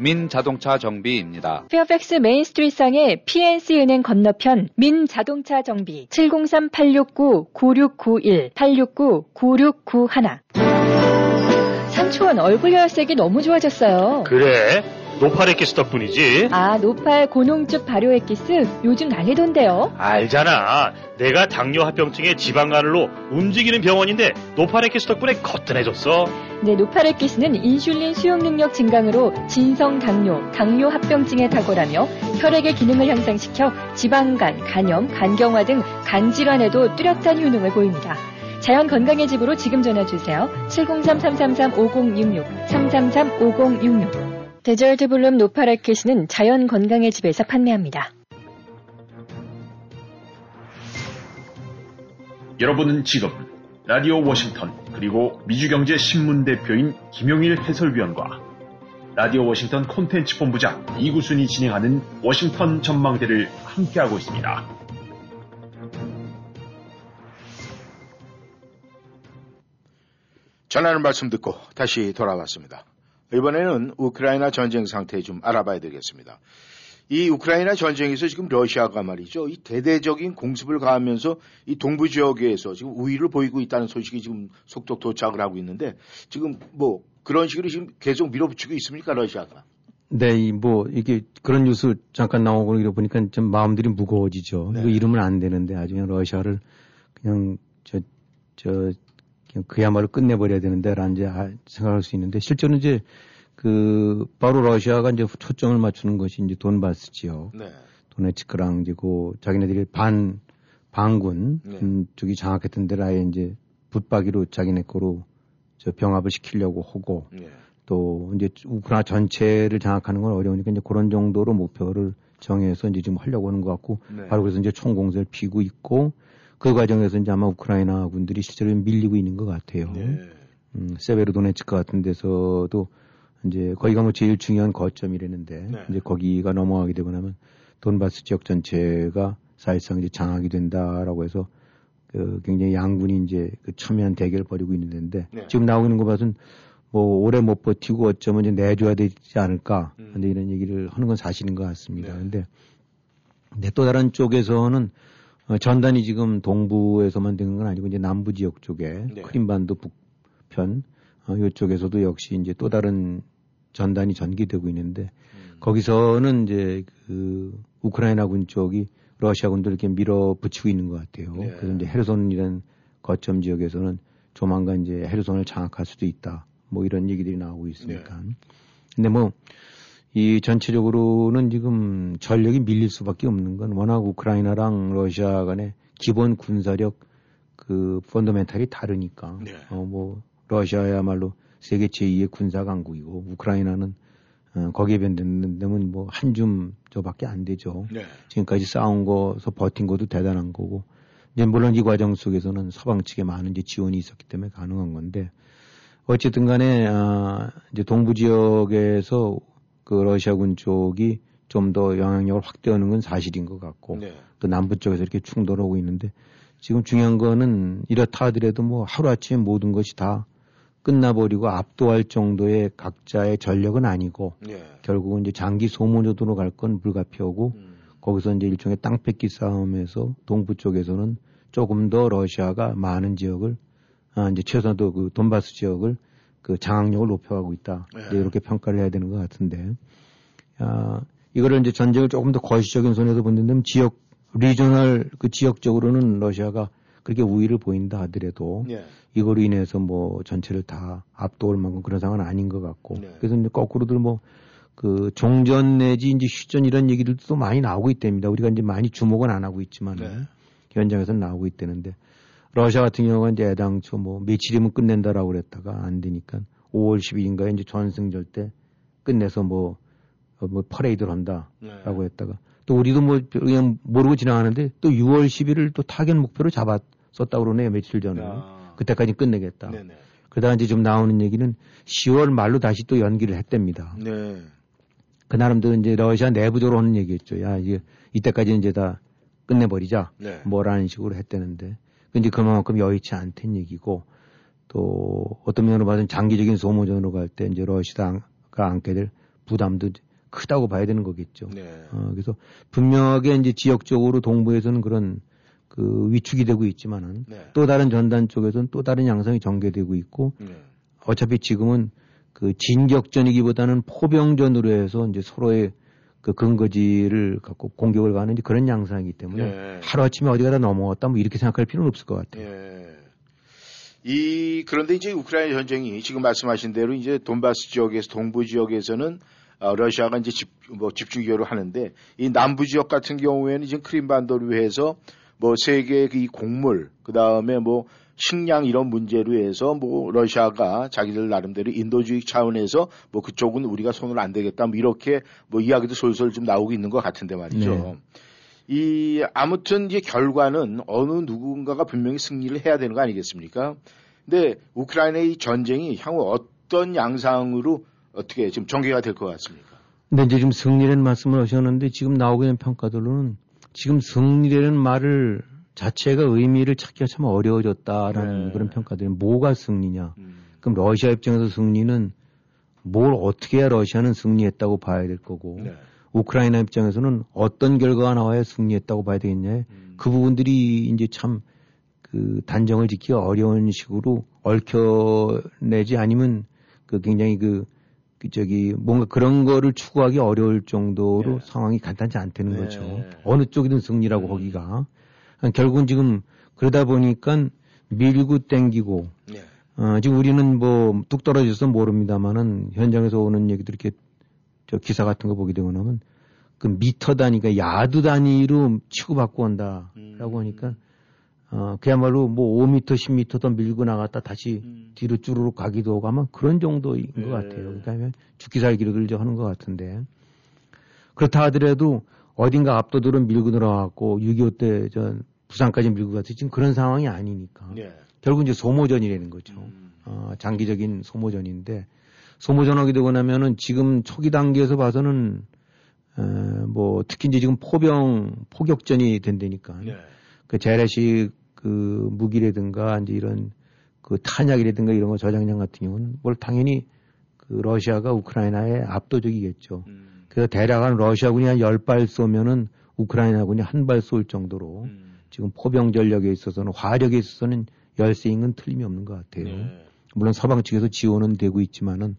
민자동차 정비입니다. 페어팩스 메인스트리트상의 PNC 은행 건너편 민자동차 정비 703-869-9691 869-9691 삼촌 얼굴 혈색이 너무 좋아졌어요. 그래? 노팔 엑기스 덕분이지. 아, 노팔 고농축 발효 엑기스 요즘 난리던데요. 알잖아. 내가 당뇨 합병증의 지방간으로 움직이는 병원인데 노팔 엑기스 덕분에 거뜬해졌어. 네, 노팔 엑기스는 인슐린 수용 능력 증강으로 진성 당뇨, 당뇨 합병증에 탁월하며 혈액의 기능을 향상시켜 지방간, 간염, 간경화 등 간 질환에도 뚜렷한 효능을 보입니다. 자연 건강의 집으로 지금 전화 주세요. 703-333-5066, 333-5066. Desert Bloom 노팔 엑기스는 자연 건강의 집에서 판매합니다. 여러분은 지금 라디오 워싱턴 그리고 미주경제 신문 대표인 김용일 해설위원과 라디오 워싱턴 콘텐츠 본부장 이구순이 진행하는 워싱턴 전망대를 함께하고 있습니다. 전하는 말씀 듣고 다시 돌아왔습니다. 이번에는 우크라이나 전쟁 상태 좀 알아봐야 되겠습니다. 이 우크라이나 전쟁에서 지금 러시아가 말이죠. 이 대대적인 공습을 가하면서 이 동부 지역에서 지금 우위를 보이고 있다는 소식이 지금 속속 도착을 하고 있는데 지금 뭐 그런 식으로 지금 계속 밀어붙이고 있습니까 러시아가? 네, 이뭐 이게 그런 뉴스 잠깐 나오고 이러 보니까 좀 마음들이 무거워지죠. 네. 이거 이러면 안 되는데 아주 그냥 러시아를 그냥 저 저 그야말로 끝내버려야 되는데라는 이제 아- 생각할 수 있는데 실제로 이제 그 바로 러시아가 이제 초점을 맞추는 것이 이제 돈바스 지역, 네. 도네츠크랑 이제 그 자기네들이 반 반군 네. 음, 쪽이 장악했던 데를 아예 이제 붙박이로 자기네 거로 저 병합을 시키려고 하고 네. 또 이제 우크라이나 전체를 장악하는 건 어려우니까 이제 그런 정도로 목표를 정해서 이제 지금 하려고 하는 것 같고 네. 바로 그래서 이제 총공세를 피고 있고 그 과정에서 이제 아마 우크라이나 군들이 실제로 밀리고 있는 것 같아요. 네. 음, 세베르도네츠크 같은 데서도 이제 거기가 뭐 제일 중요한 거점이라는데 네. 이제 거기가 넘어가게 되고 나면 돈바스 지역 전체가 사실상 이제 장악이 된다라고 해서 그 굉장히 양군이 이제 그 첨예한 대결을 벌이고 있는 데인데 네. 지금 나오고 있는 거 봐서는 뭐 오래 못 버티고 어쩌면 이제 내줘야 되지 않을까 음. 근데 이런 얘기를 하는 건 사실인 것 같습니다. 네. 근데 근데 또 다른 쪽에서는 어, 전단이 지금 동부에서만 되는 건 아니고 이제 남부 지역 쪽에 네. 크림반도 북편 어, 이쪽에서도 역시 이제 또 다른 전단이 전개되고 있는데 음. 거기서는 이제 그 우크라이나군 쪽이 러시아군들 이렇게 밀어붙이고 있는 것 같아요. 네. 그래서 이제 헤르손이라는 거점 지역에서는 조만간 이제 헤르손을 장악할 수도 있다. 뭐 이런 얘기들이 나오고 있으니까. 네. 근데 뭐 이 전체적으로는 지금 전력이 밀릴 수밖에 없는 건 워낙 우크라이나랑 러시아 간의 기본 군사력 그 펀더멘탈이 다르니까. 네. 어뭐 러시아야말로 세계 제2의 군사 강국이고 우크라이나는 어, 거기에 변되면 뭐 한 줌 저밖에 안 되죠. 네. 지금까지 싸운 거서 버틴 것도 대단한 거고 이제 물론 이 과정 속에서는 서방 측에 많은 이제 지원이 있었기 때문에 가능한 건데 어쨌든 간에 아 이제 동부 지역에서 그 러시아군 쪽이 좀 더 영향력을 확대하는 건 사실인 것 같고 네. 또 남부 쪽에서 이렇게 충돌하고 있는데 지금 중요한 거는 이렇다 하더라도 뭐 하루아침에 모든 것이 다 끝나버리고 압도할 정도의 각자의 전력은 아니고 네. 결국은 이제 장기 소모전으로 갈 건 불가피하고 음. 거기서 이제 일종의 땅 뺏기 싸움에서 동부 쪽에서는 조금 더 러시아가 많은 지역을 아 이제 최소한도 그 돈바스 지역을 그 장악력을 높여가고 있다 네. 이렇게 평가를 해야 되는 것 같은데 아 이거를 이제 전쟁을 조금 더 거시적인 손에서 본다면 지역 리저널 그 지역적으로는 러시아가 그렇게 우위를 보인다 하더라도 네. 이거로 인해서 뭐 전체를 다 압도할 만큼 그런 상황은 아닌 것 같고 네. 그래서 이제 거꾸로들 뭐 그 종전 내지 이제 휴전 이런 얘기들도 또 많이 나오고 있답니다. 우리가 이제 많이 주목은 안 하고 있지만 네. 현장에서는 나오고 있다는데 러시아 같은 경우가 이제 애당초 뭐 며칠이면 끝낸다라고 그랬다가 안 되니까 5월 10일인가에 이제 전승절 때 끝내서 뭐, 어, 뭐 퍼레이드를 한다라고 네. 했다가 또 우리도 뭐 그냥 모르고 지나가는데 또 6월 10일을 또 타겟 목표로 잡았었다고 그러네요 며칠 전에 아. 그때까지 끝내겠다. 네네. 그러다가 이제 좀 나오는 얘기는 10월 말로 다시 또 연기를 했답니다. 네. 그 나름대로 이제 러시아 내부적으로 하는 얘기였죠. 야, 이제 이때까지 이제 다 끝내버리자. 네. 뭐라는 식으로 했다는데. 이제 그만큼 여의치 않다는 얘기고 또 어떤 면으로 봐서는 장기적인 소모전으로 갈 때 이제 러시아가 안게 될 부담도 크다고 봐야 되는 거겠죠. 네. 어, 그래서 분명하게 이제 지역적으로 동부에서는 그런 그 위축이 되고 있지만은 네. 또 다른 전단 쪽에서는 또 다른 양상이 전개되고 있고 네. 어차피 지금은 그 진격전이기보다는 포병전으로 해서 이제 서로의 그 근거지를 갖고 공격을 가는 이제 그런 양상이기 때문에 예. 하루아침에 어디 가다 넘어갔다 뭐 이렇게 생각할 필요는 없을 것 같아요. 예. 이 그런데 이제 우크라이나 전쟁이 지금 말씀하신 대로 이제 돈바스 지역에서 동부 지역에서는 어, 러시아가 이제 집, 뭐 집중기로 하는데 이 남부 지역 같은 경우에는 지금 크림반도로 해서 뭐 세계 이 곡물 그 다음에 뭐 식량 이런 문제로 해서 뭐 러시아가 자기들 나름대로 인도주의 차원에서 뭐 그쪽은 우리가 손을 안 대겠다 뭐 이렇게 뭐 이야기도 솔솔 좀 나오고 있는 것 같은데 말이죠. 네. 이 아무튼 이제 결과는 어느 누군가가 분명히 승리를 해야 되는 거 아니겠습니까? 근데 우크라이나의 이 전쟁이 향후 어떤 양상으로 어떻게 지금 전개가 될 것 같습니까? 근데 이제 지금 승리라는 말씀을 하셨는데 지금 나오고 있는 평가들로는 지금 승리라는 말을 자체가 의미를 찾기가 참 어려워졌다라는 네. 그런 평가들이 뭐가 승리냐. 음. 그럼 러시아 입장에서 승리는 뭘 어떻게 해야 러시아는 승리했다고 봐야 될 거고 네. 우크라이나 입장에서는 어떤 결과가 나와야 승리했다고 봐야 되겠냐. 음. 그 부분들이 이제 참 그 단정을 짓기가 어려운 식으로 얽혀내지 아니면 그 굉장히 그, 그 저기 뭔가 그런 거를 추구하기 어려울 정도로 네. 상황이 간단치 않다는 네. 거죠. 어느 쪽이든 승리라고 음. 거기가. 결국은 지금 그러다 보니까 밀고 땡기고 네. 어, 지금 우리는 뭐 뚝 떨어져서 모릅니다만은 현장에서 오는 얘기들 이렇게 저 기사 같은 거 보게 되고 나면 그 미터 단위, 그러니까 야드 단위로 치고받고 온다라고 음. 하니까 어, 그야말로 뭐 5m, 10m 더 밀고 나갔다 다시 음. 뒤로 쭈루룩 가기도 하고 아마 그런 정도인 네. 것 같아요. 그러니까 죽기 살기를 저 하는 것 같은데 그렇다 하더라도 어딘가 압도적으로 밀고 들어갔고 6.25때저 부산까지 밀고 갔지 지금 그런 상황이 아니니까 네. 결국 이제 소모전이라는 거죠. 음. 어, 장기적인 소모전인데 소모전하게 되고 나면은 지금 초기 단계에서 봐서는 에, 뭐 특히 이제 지금 포병 포격전이 된다니까 네. 그 재래식 그 무기라든가 이제 이런 그 탄약이라든가 이런 거 저장량 같은 경우는 뭘 당연히 그 러시아가 우크라이나에 압도적이겠죠. 음. 그래서 대략 한 러시아군이 한 열 발 쏘면은 우크라이나군이 한 발 쏠 정도로 음. 지금 포병 전력에 있어서는 화력에 있어서는 열세인 건 틀림이 없는 것 같아요. 네. 물론 서방 측에서 지원은 되고 있지만은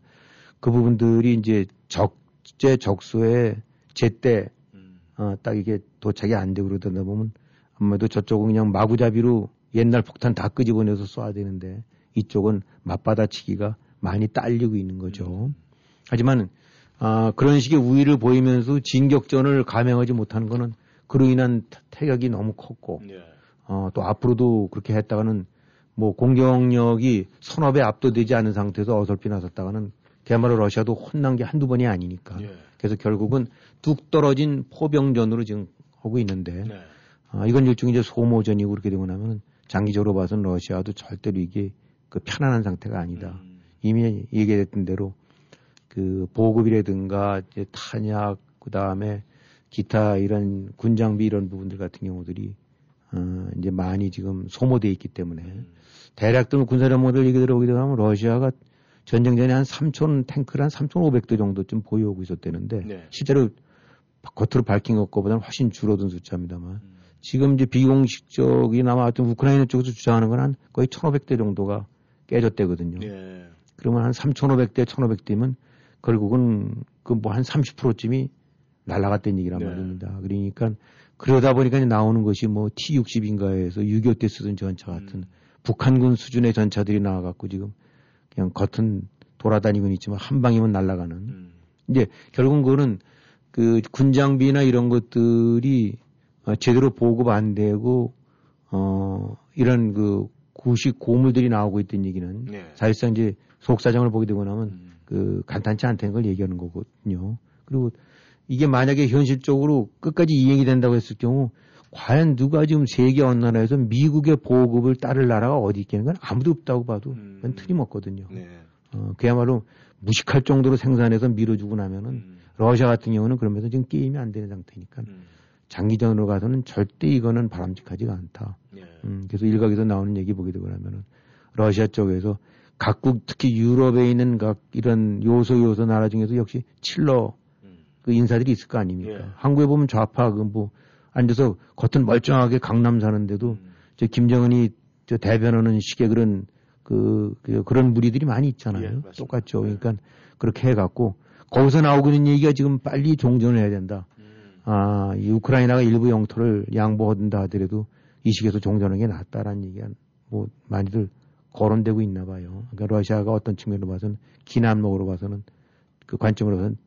그 부분들이 이제 적재 적소에 제때 음. 어, 딱 이게 도착이 안 되고 그러다 보면 아무래도 저쪽은 그냥 마구잡이로 옛날 폭탄 다 끄집어내서 쏴야 되는데 이쪽은 맞받아치기가 많이 딸리고 있는 거죠. 하지만 아, 그런 식의 우위를 보이면서 진격전을 감행하지 못하는 거는 그로 인한 타- 타격이 너무 컸고 네. 어, 또 앞으로도 그렇게 했다가는 뭐 공격력이 선업에 압도되지 않은 상태에서 어설피 나섰다가는 그야말로 러시아도 혼난 게 한두 번이 아니니까. 네. 그래서 결국은 뚝 떨어진 포병전으로 지금 하고 있는데 네. 아, 이건 일종의 이제 소모전이고 그렇게 되고 나면 장기적으로 봐서는 러시아도 절대로 이게 그 편안한 상태가 아니다. 음. 이미 얘기했던 대로 그 보급이라든가 이제 탄약 그 다음에 기타 이런 군장비 이런 부분들 같은 경우들이 어 이제 많이 지금 소모돼 있기 때문에 음. 대략 군사 전문가들 얘기 들어보게 되면 러시아가 전쟁 전에 한 3천 탱크를 한 3,500대 정도쯤 보유하고 있었다는데 네. 실제로 겉으로 밝힌 것보다는 훨씬 줄어든 숫자입니다만 음. 지금 이제 비공식적이나마 하여튼 우크라이나 쪽에서 주장하는 건 한 거의 1,500대 정도가 깨졌대거든요. 네. 그러면 한 3,500대, 1,500대면 결국은 그 뭐 한 30%쯤이 날아갔다는 얘기란 네. 말입니다. 그러니까 그러다 보니까 이제 나오는 것이 뭐 T-60인가에서 6.25 때 쓰던 전차 같은 음. 북한군 수준의 전차들이 나와갖고 지금 그냥 겉은 돌아다니고는 있지만 한 방이면 날아가는 음. 이제 결국은 그거는 그 군장비나 이런 것들이 어, 제대로 보급 안 되고 어 이런 그 구식 고물들이 나오고 있다는 얘기는 네. 사실상 이제 속사정을 보게 되고 나면 음. 그 간단치 않다는 걸 얘기하는 거거든요. 그리고 이게 만약에 현실적으로 끝까지 이행이 된다고 했을 경우 과연 누가 지금 세계 어느 나라에서 미국의 보급을 따를 나라가 어디 있겠는 건 아무도 없다고 봐도 음. 그건 틀림없거든요. 네. 어, 그야말로 무식할 정도로 생산해서 밀어주고 나면은 음. 러시아 같은 경우는 그러면서 지금 게임이 안 되는 상태니까 음. 장기전으로 가서는 절대 이거는 바람직하지가 않다. 네. 음, 그래서 일각에서 나오는 얘기 보게 되고 나면은 러시아 쪽에서 각국 특히 유럽에 있는 각 이런 요소 요소 나라 중에서 역시 칠러 음. 그 인사들이 있을 거 아닙니까? 예. 한국에 보면 좌파 그뭐 앉아서 겉은 멀쩡하게 강남 사는데도 음. 저 김정은이 저 대변하는 식의 그런 그, 그 그런 무리들이 많이 있잖아요. 예. 똑같죠. 그러니까 그렇게 해갖고 거기서 나오고 있는 얘기가 지금 빨리 종전을 해야 된다. 음. 아, 이 우크라이나가 일부 영토를 양보한다 하더라도 이 시기에서 종전하는 게 낫다라는 얘기가 뭐 많이들 거론되고 있나 봐요. 그러니까 러시아가 어떤 측면으로 봐서는 기남목으로 봐서는 그 관점으로 봐서는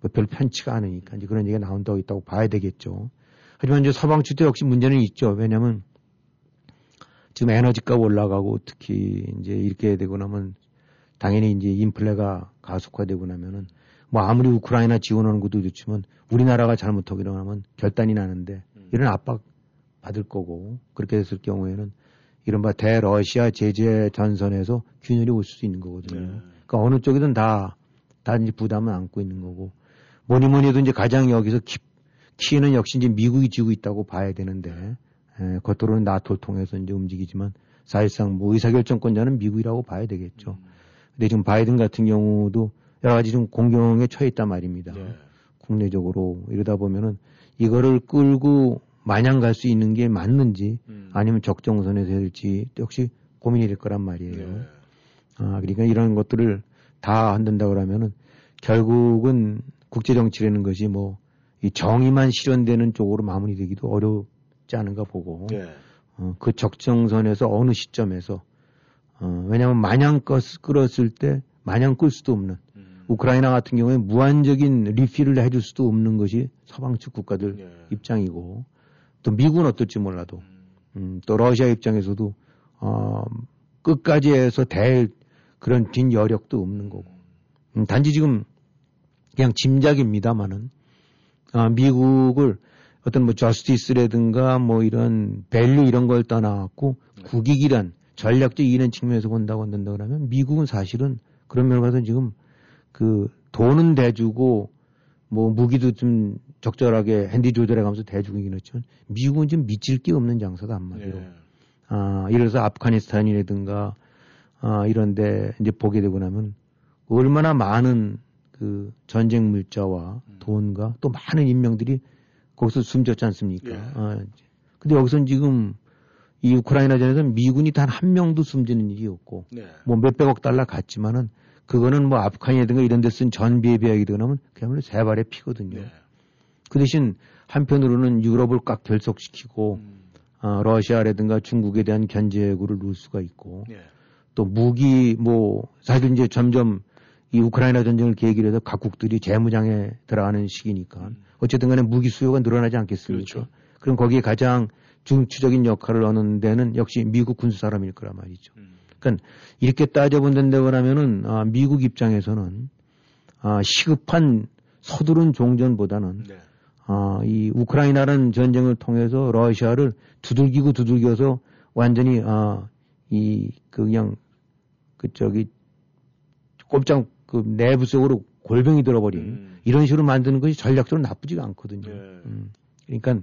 뭐별 편치가 않으니까 이제 그런 얘기가 나온다고 있다고 봐야 되겠죠. 하지만 이제 서방 측도 역시 문제는 있죠. 왜냐하면 지금 에너지값 올라가고 특히 이제 이렇게 되고 나면 당연히 이제 인플레가 가속화되고 나면은 뭐 아무리 우크라이나 지원하는 것도 좋지만 우리나라가 잘못하고 이러면 결단이 나는데 이런 압박 받을 거고 그렇게 됐을 경우에는 이른바 대러시아 제재 전선에서 균열이 올 수도 있는 거거든요. 네. 그러니까 어느 쪽이든 다, 다 이제 부담을 안고 있는 거고 뭐니 뭐니 해도 이제 가장 여기서 키, 키는 역시 이제 미국이 쥐고 있다고 봐야 되는데 에, 겉으로는 나토를 통해서 이제 움직이지만 사실상 뭐 의사결정권자는 미국이라고 봐야 되겠죠. 근데 지금 바이든 같은 경우도 여러 가지 좀 공경에 처해 있단 말입니다. 네. 국내적으로 이러다 보면은 이거를 끌고 마냥 갈 수 있는 게 맞는지 음. 아니면 적정선에서 해야 될지 역시 고민이 될 거란 말이에요. 네. 아, 그러니까 이런 것들을 다 한다고 그러면은 결국은 국제정치라는 것이 뭐 이 정의만 실현되는 쪽으로 마무리되기도 어렵지 않은가 보고 네. 어, 그 적정선에서 어느 시점에서 어, 왜냐하면 마냥 껐, 끌었을 때 마냥 끌 수도 없는 음. 우크라이나 같은 경우에 무한적인 리필을 해줄 수도 없는 것이 서방 측 국가들 네. 입장이고 또 미국은 어떨지 몰라도 음, 또 러시아 입장에서도 어, 끝까지 해서 댈 그런 빈 여력도 없는 거고. 음, 단지 지금 그냥 짐작입니다만은 아, 미국을 어떤 뭐 justice라든가 뭐 이런 value 이런 걸 떠나갖고 국익이란 전략적 이익이라는 측면에서 본다고 한다 그러면 미국은 사실은 그런 면을 봐서 지금 그 돈은 대주고 뭐 무기도 좀 적절하게 핸디 조절해가면서 있긴 했지만 미국은 지금 밑질 게 없는 장사다 한마디로. 네. 아, 예를 들어서 아프가니스탄이라든가 아, 이런데 이제 보게 되고 나면 얼마나 많은 그 전쟁 물자와 돈과 또 많은 인명들이 거기서 숨졌지 않습니까? 예. 아, 근데 여기서는 지금 이 우크라이나전에서 미군이 단 한 명도 숨지는 일이 없고 네. 뭐 몇백억 달러 갔지만은 그거는 뭐 아프간이라든가 이런 데 쓴 전비에 비하게 되면 그야말로 세 발의 피거든요. 네. 그 대신 한편으로는 유럽을 꽉 결속시키고 음. 어, 러시아라든가 중국에 대한 견제구를 놓을 수가 있고 네. 또 무기 뭐 사실 이제 점점 이 우크라이나 전쟁을 계기로 해서 각국들이 재무장에 들어가는 시기니까 어쨌든 간에 무기 수요가 늘어나지 않겠습니까? 음. 그렇죠. 그럼 거기에 가장 중추적인 역할을 하는 데는 역시 미국 군수 사람일 거란 말이죠. 음. 그러니까 이렇게 따져본다고 하면은 아, 미국 입장에서는 아, 시급한 서두른 종전보다는 네. 아, 이 우크라이나라는 전쟁을 통해서 러시아를 두들기고 두들겨서 완전히 아, 이, 그 그냥 그 저기 꼼짝 그 내부 속으로 골병이 들어버린 음. 이런 식으로 만드는 것이 전략적으로 나쁘지가 않거든요. 네. 음. 그러니까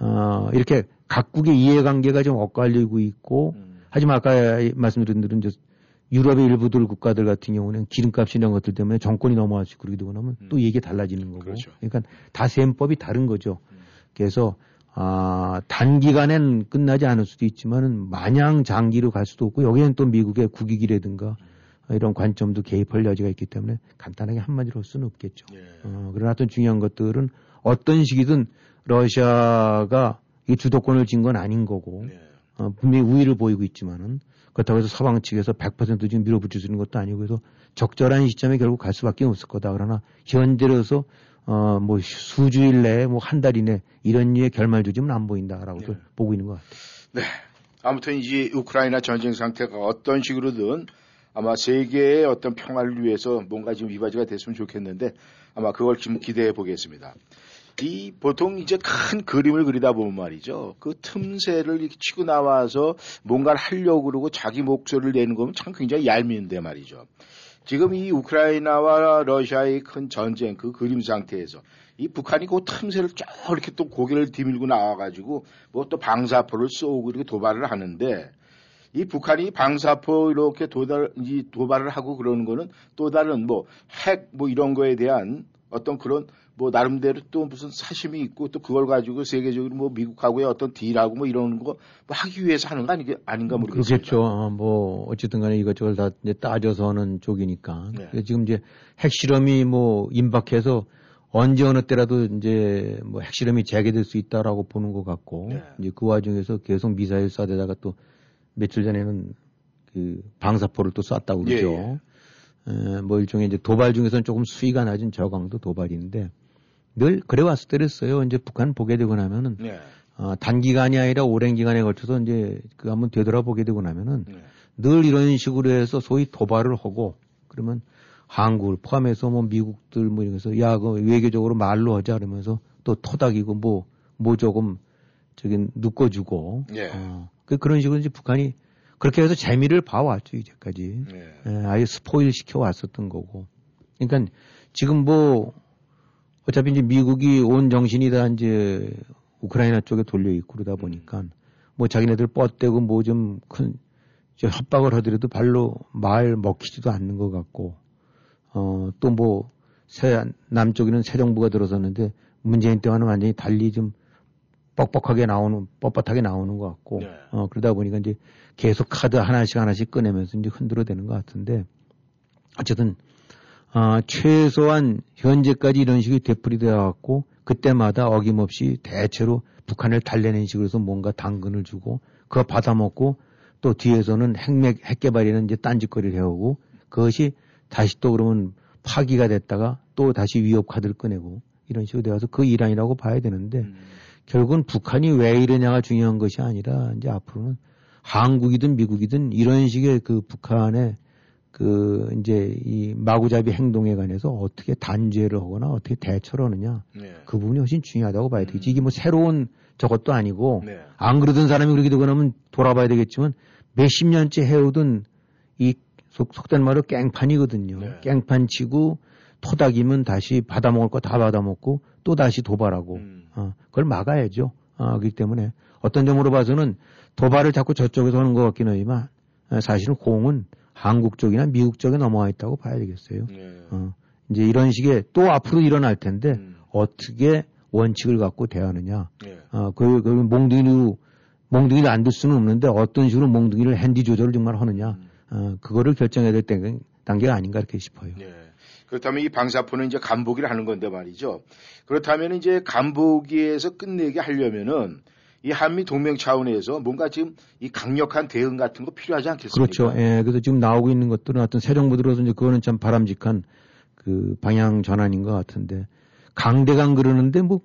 어, 이렇게 각국의 이해관계가 좀 엇갈리고 있고 음. 하지만 아까 말씀드린 대로 이제 유럽의 일부들 국가들 같은 경우는 기름값 이런 것들 때문에 정권이 넘어와지고 그러게 되고 나면 또 얘기 달라지는 거고. 그렇죠. 러니까다 셈법이 다른 거죠. 그래서 아, 단기간엔 끝나지 않을 수도 있지만은 마냥 장기로 갈 수도 없고 여기는 또 미국의 국익이라든가 이런 관점도 개입할 여지가 있기 때문에 간단하게 한마디로 할 수는 없겠죠. 예. 어, 그러나 어떤 중요한 것들은 어떤 시기든 러시아가 이 주도권을 쥔 건 아닌 거고 네. 어, 분명히 우위를 보이고 있지만은 그렇다고 해서 서방 측에서 100% 지금 밀어붙일 수 있는 것도 아니고 그래서 적절한 시점에 결국 갈 수밖에 없을 거다. 그러나 현재로서 어, 뭐 수주일 내에 뭐 한 달 이내 이런 류의 결말 조짐은 안 보인다라고 도 네. 보고 있는 것 같아요. 네. 아무튼 이제 우크라이나 전쟁 상태가 어떤 식으로든 아마 세계의 어떤 평화를 위해서 뭔가 지금 이바지가 됐으면 좋겠는데 아마 그걸 좀 기대해 보겠습니다. 이 보통 이제 큰 그림을 그리다 보면 말이죠. 그 틈새를 이렇게 치고 나와서 뭔가를 하려고 그러고 자기 목소리를 내는 거면 참 굉장히 얄미운데 말이죠. 지금 이 우크라이나와 러시아의 큰 전쟁 그 그림 상태에서 이 북한이 그 틈새를 쭉 이렇게 또 고개를 디밀고 나와가지고 뭐 또 방사포를 쏘고 이렇게 도발을 하는데 이 북한이 방사포 이렇게 도달, 이 도발을 하고 그러는 거는 또 다른 뭐 핵뭐 이런 거에 대한 어떤 그런 뭐 나름대로 또 무슨 사심이 있고 또 그걸 가지고 세계적으로 뭐 미국하고의 어떤 딜하고 뭐 이런 거 뭐 하기 위해서 하는 거 아니, 아닌가 모르겠습니다. 그렇겠죠. 어, 뭐 어쨌든 간에 이것저것 다 이제 따져서 하는 쪽이니까. 네. 지금 이제 핵실험이 뭐 임박해서 언제 어느 때라도 이제 뭐 핵실험이 재개될 수 있다라고 보는 것 같고 네. 이제 그 와중에서 계속 미사일 쏴대다가 또 며칠 전에는 그 방사포를 또 쐈다고 그러죠. 에, 뭐 일종의 이제 도발 중에서는 조금 수위가 낮은 저강도 도발인데 늘 그래 왔을 때랬어요. 이제 북한 보게 되고 나면은 네. 어, 단기간이 아니라 오랜 기간에 걸쳐서 이제 그 한번 되돌아보게 되고 나면은 네. 늘 이런 식으로 해서 소위 도발을 하고 그러면 한국을 포함해서 뭐 미국들 뭐 이러면서 야, 그 외교적으로 말로 하자 그러면서 또 토닥이고 뭐, 뭐 조금 저기 묶어주고 예. 어, 그 그런 식으로 이제 북한이 그렇게 해서 재미를 봐왔죠, 이제까지. 네. 예, 아예 스포일 시켜 왔었던 거고. 그러니까 지금 뭐 어차피 이제 미국이 온 정신이 다 이제 우크라이나 쪽에 돌려 있고 그러다 보니까 뭐 자기네들 뻗대고 뭐 좀 큰 협박을 하더라도 발로 말 먹히지도 않는 것 같고 어또뭐 새 남쪽에는 새 정부가 들어섰는데 문재인 때와는 완전히 달리 좀 뻑뻑하게 나오는 뻣뻣하게 나오는 것 같고 네. 어 그러다 보니까 이제 계속 카드 하나씩 하나씩 꺼내면서 이제 흔들어 대는 것 같은데 어쨌든 아, 최소한 현재까지 이런 식이 되풀이 되어 왔고 그때마다 어김없이 대체로 북한을 달래는 식으로 해서 뭔가 당근을 주고 그거 받아먹고 또 뒤에서는 핵맥, 핵개발에는 이제 딴짓거리를 해오고 그것이 다시 또 그러면 파기가 됐다가 또 다시 위협 카드를 꺼내고 이런 식으로 되어서 그 일환이라고 봐야 되는데 음. 결국은 북한이 왜 이러냐가 중요한 것이 아니라 이제 앞으로는 한국이든 미국이든 이런 식의 그 북한의 그 이제 이 마구잡이 행동에 관해서 어떻게 단죄를 하거나 어떻게 대처를 하느냐 네. 그 부분이 훨씬 중요하다고 봐야 되겠지. 이게 뭐 새로운 저것도 아니고 네. 안 그러던 사람이 그렇게 되고 나면 돌아봐야 되겠지만 몇십 년째 해오던 이 속, 속된 말로 깽판이거든요. 네. 깽판 치고 토닥이면 다시 받아먹을 거 다 받아먹고 또 다시 도발하고 음. 어, 그걸 막아야죠. 아, 그렇기 때문에 어떤 점으로 봐서는 도발을 자꾸 저쪽에서 하는 것 같긴 하지만 어, 사실은 공은 한국 쪽이나 미국 쪽에 넘어와 있다고 봐야 되겠어요. 네. 어, 이제 이런 식의 또 앞으로 일어날 텐데 음. 어떻게 원칙을 갖고 대하느냐. 네. 어, 그, 그 몽둥이로 몽둥이를 안 들 수는 없는데 어떤 식으로 몽둥이를 핸디 조절을 정말 하느냐. 음. 어, 그거를 결정해야 될 때- 단계가 아닌가 이렇게 싶어요. 네. 그렇다면 이 방사포는 이제 간보기를 하는 건데 말이죠. 그렇다면 이제 간보기에서 끝내게 하려면은 이 한미 동맹 차원에서 뭔가 지금 이 강력한 대응 같은 거 필요하지 않겠습니까? 그렇죠. 예, 그래서 지금 나오고 있는 것들은 어떤 새 정부 들어서 이제 그거는 참 바람직한 그 방향 전환인 것 같은데 강대강 그러는데 뭐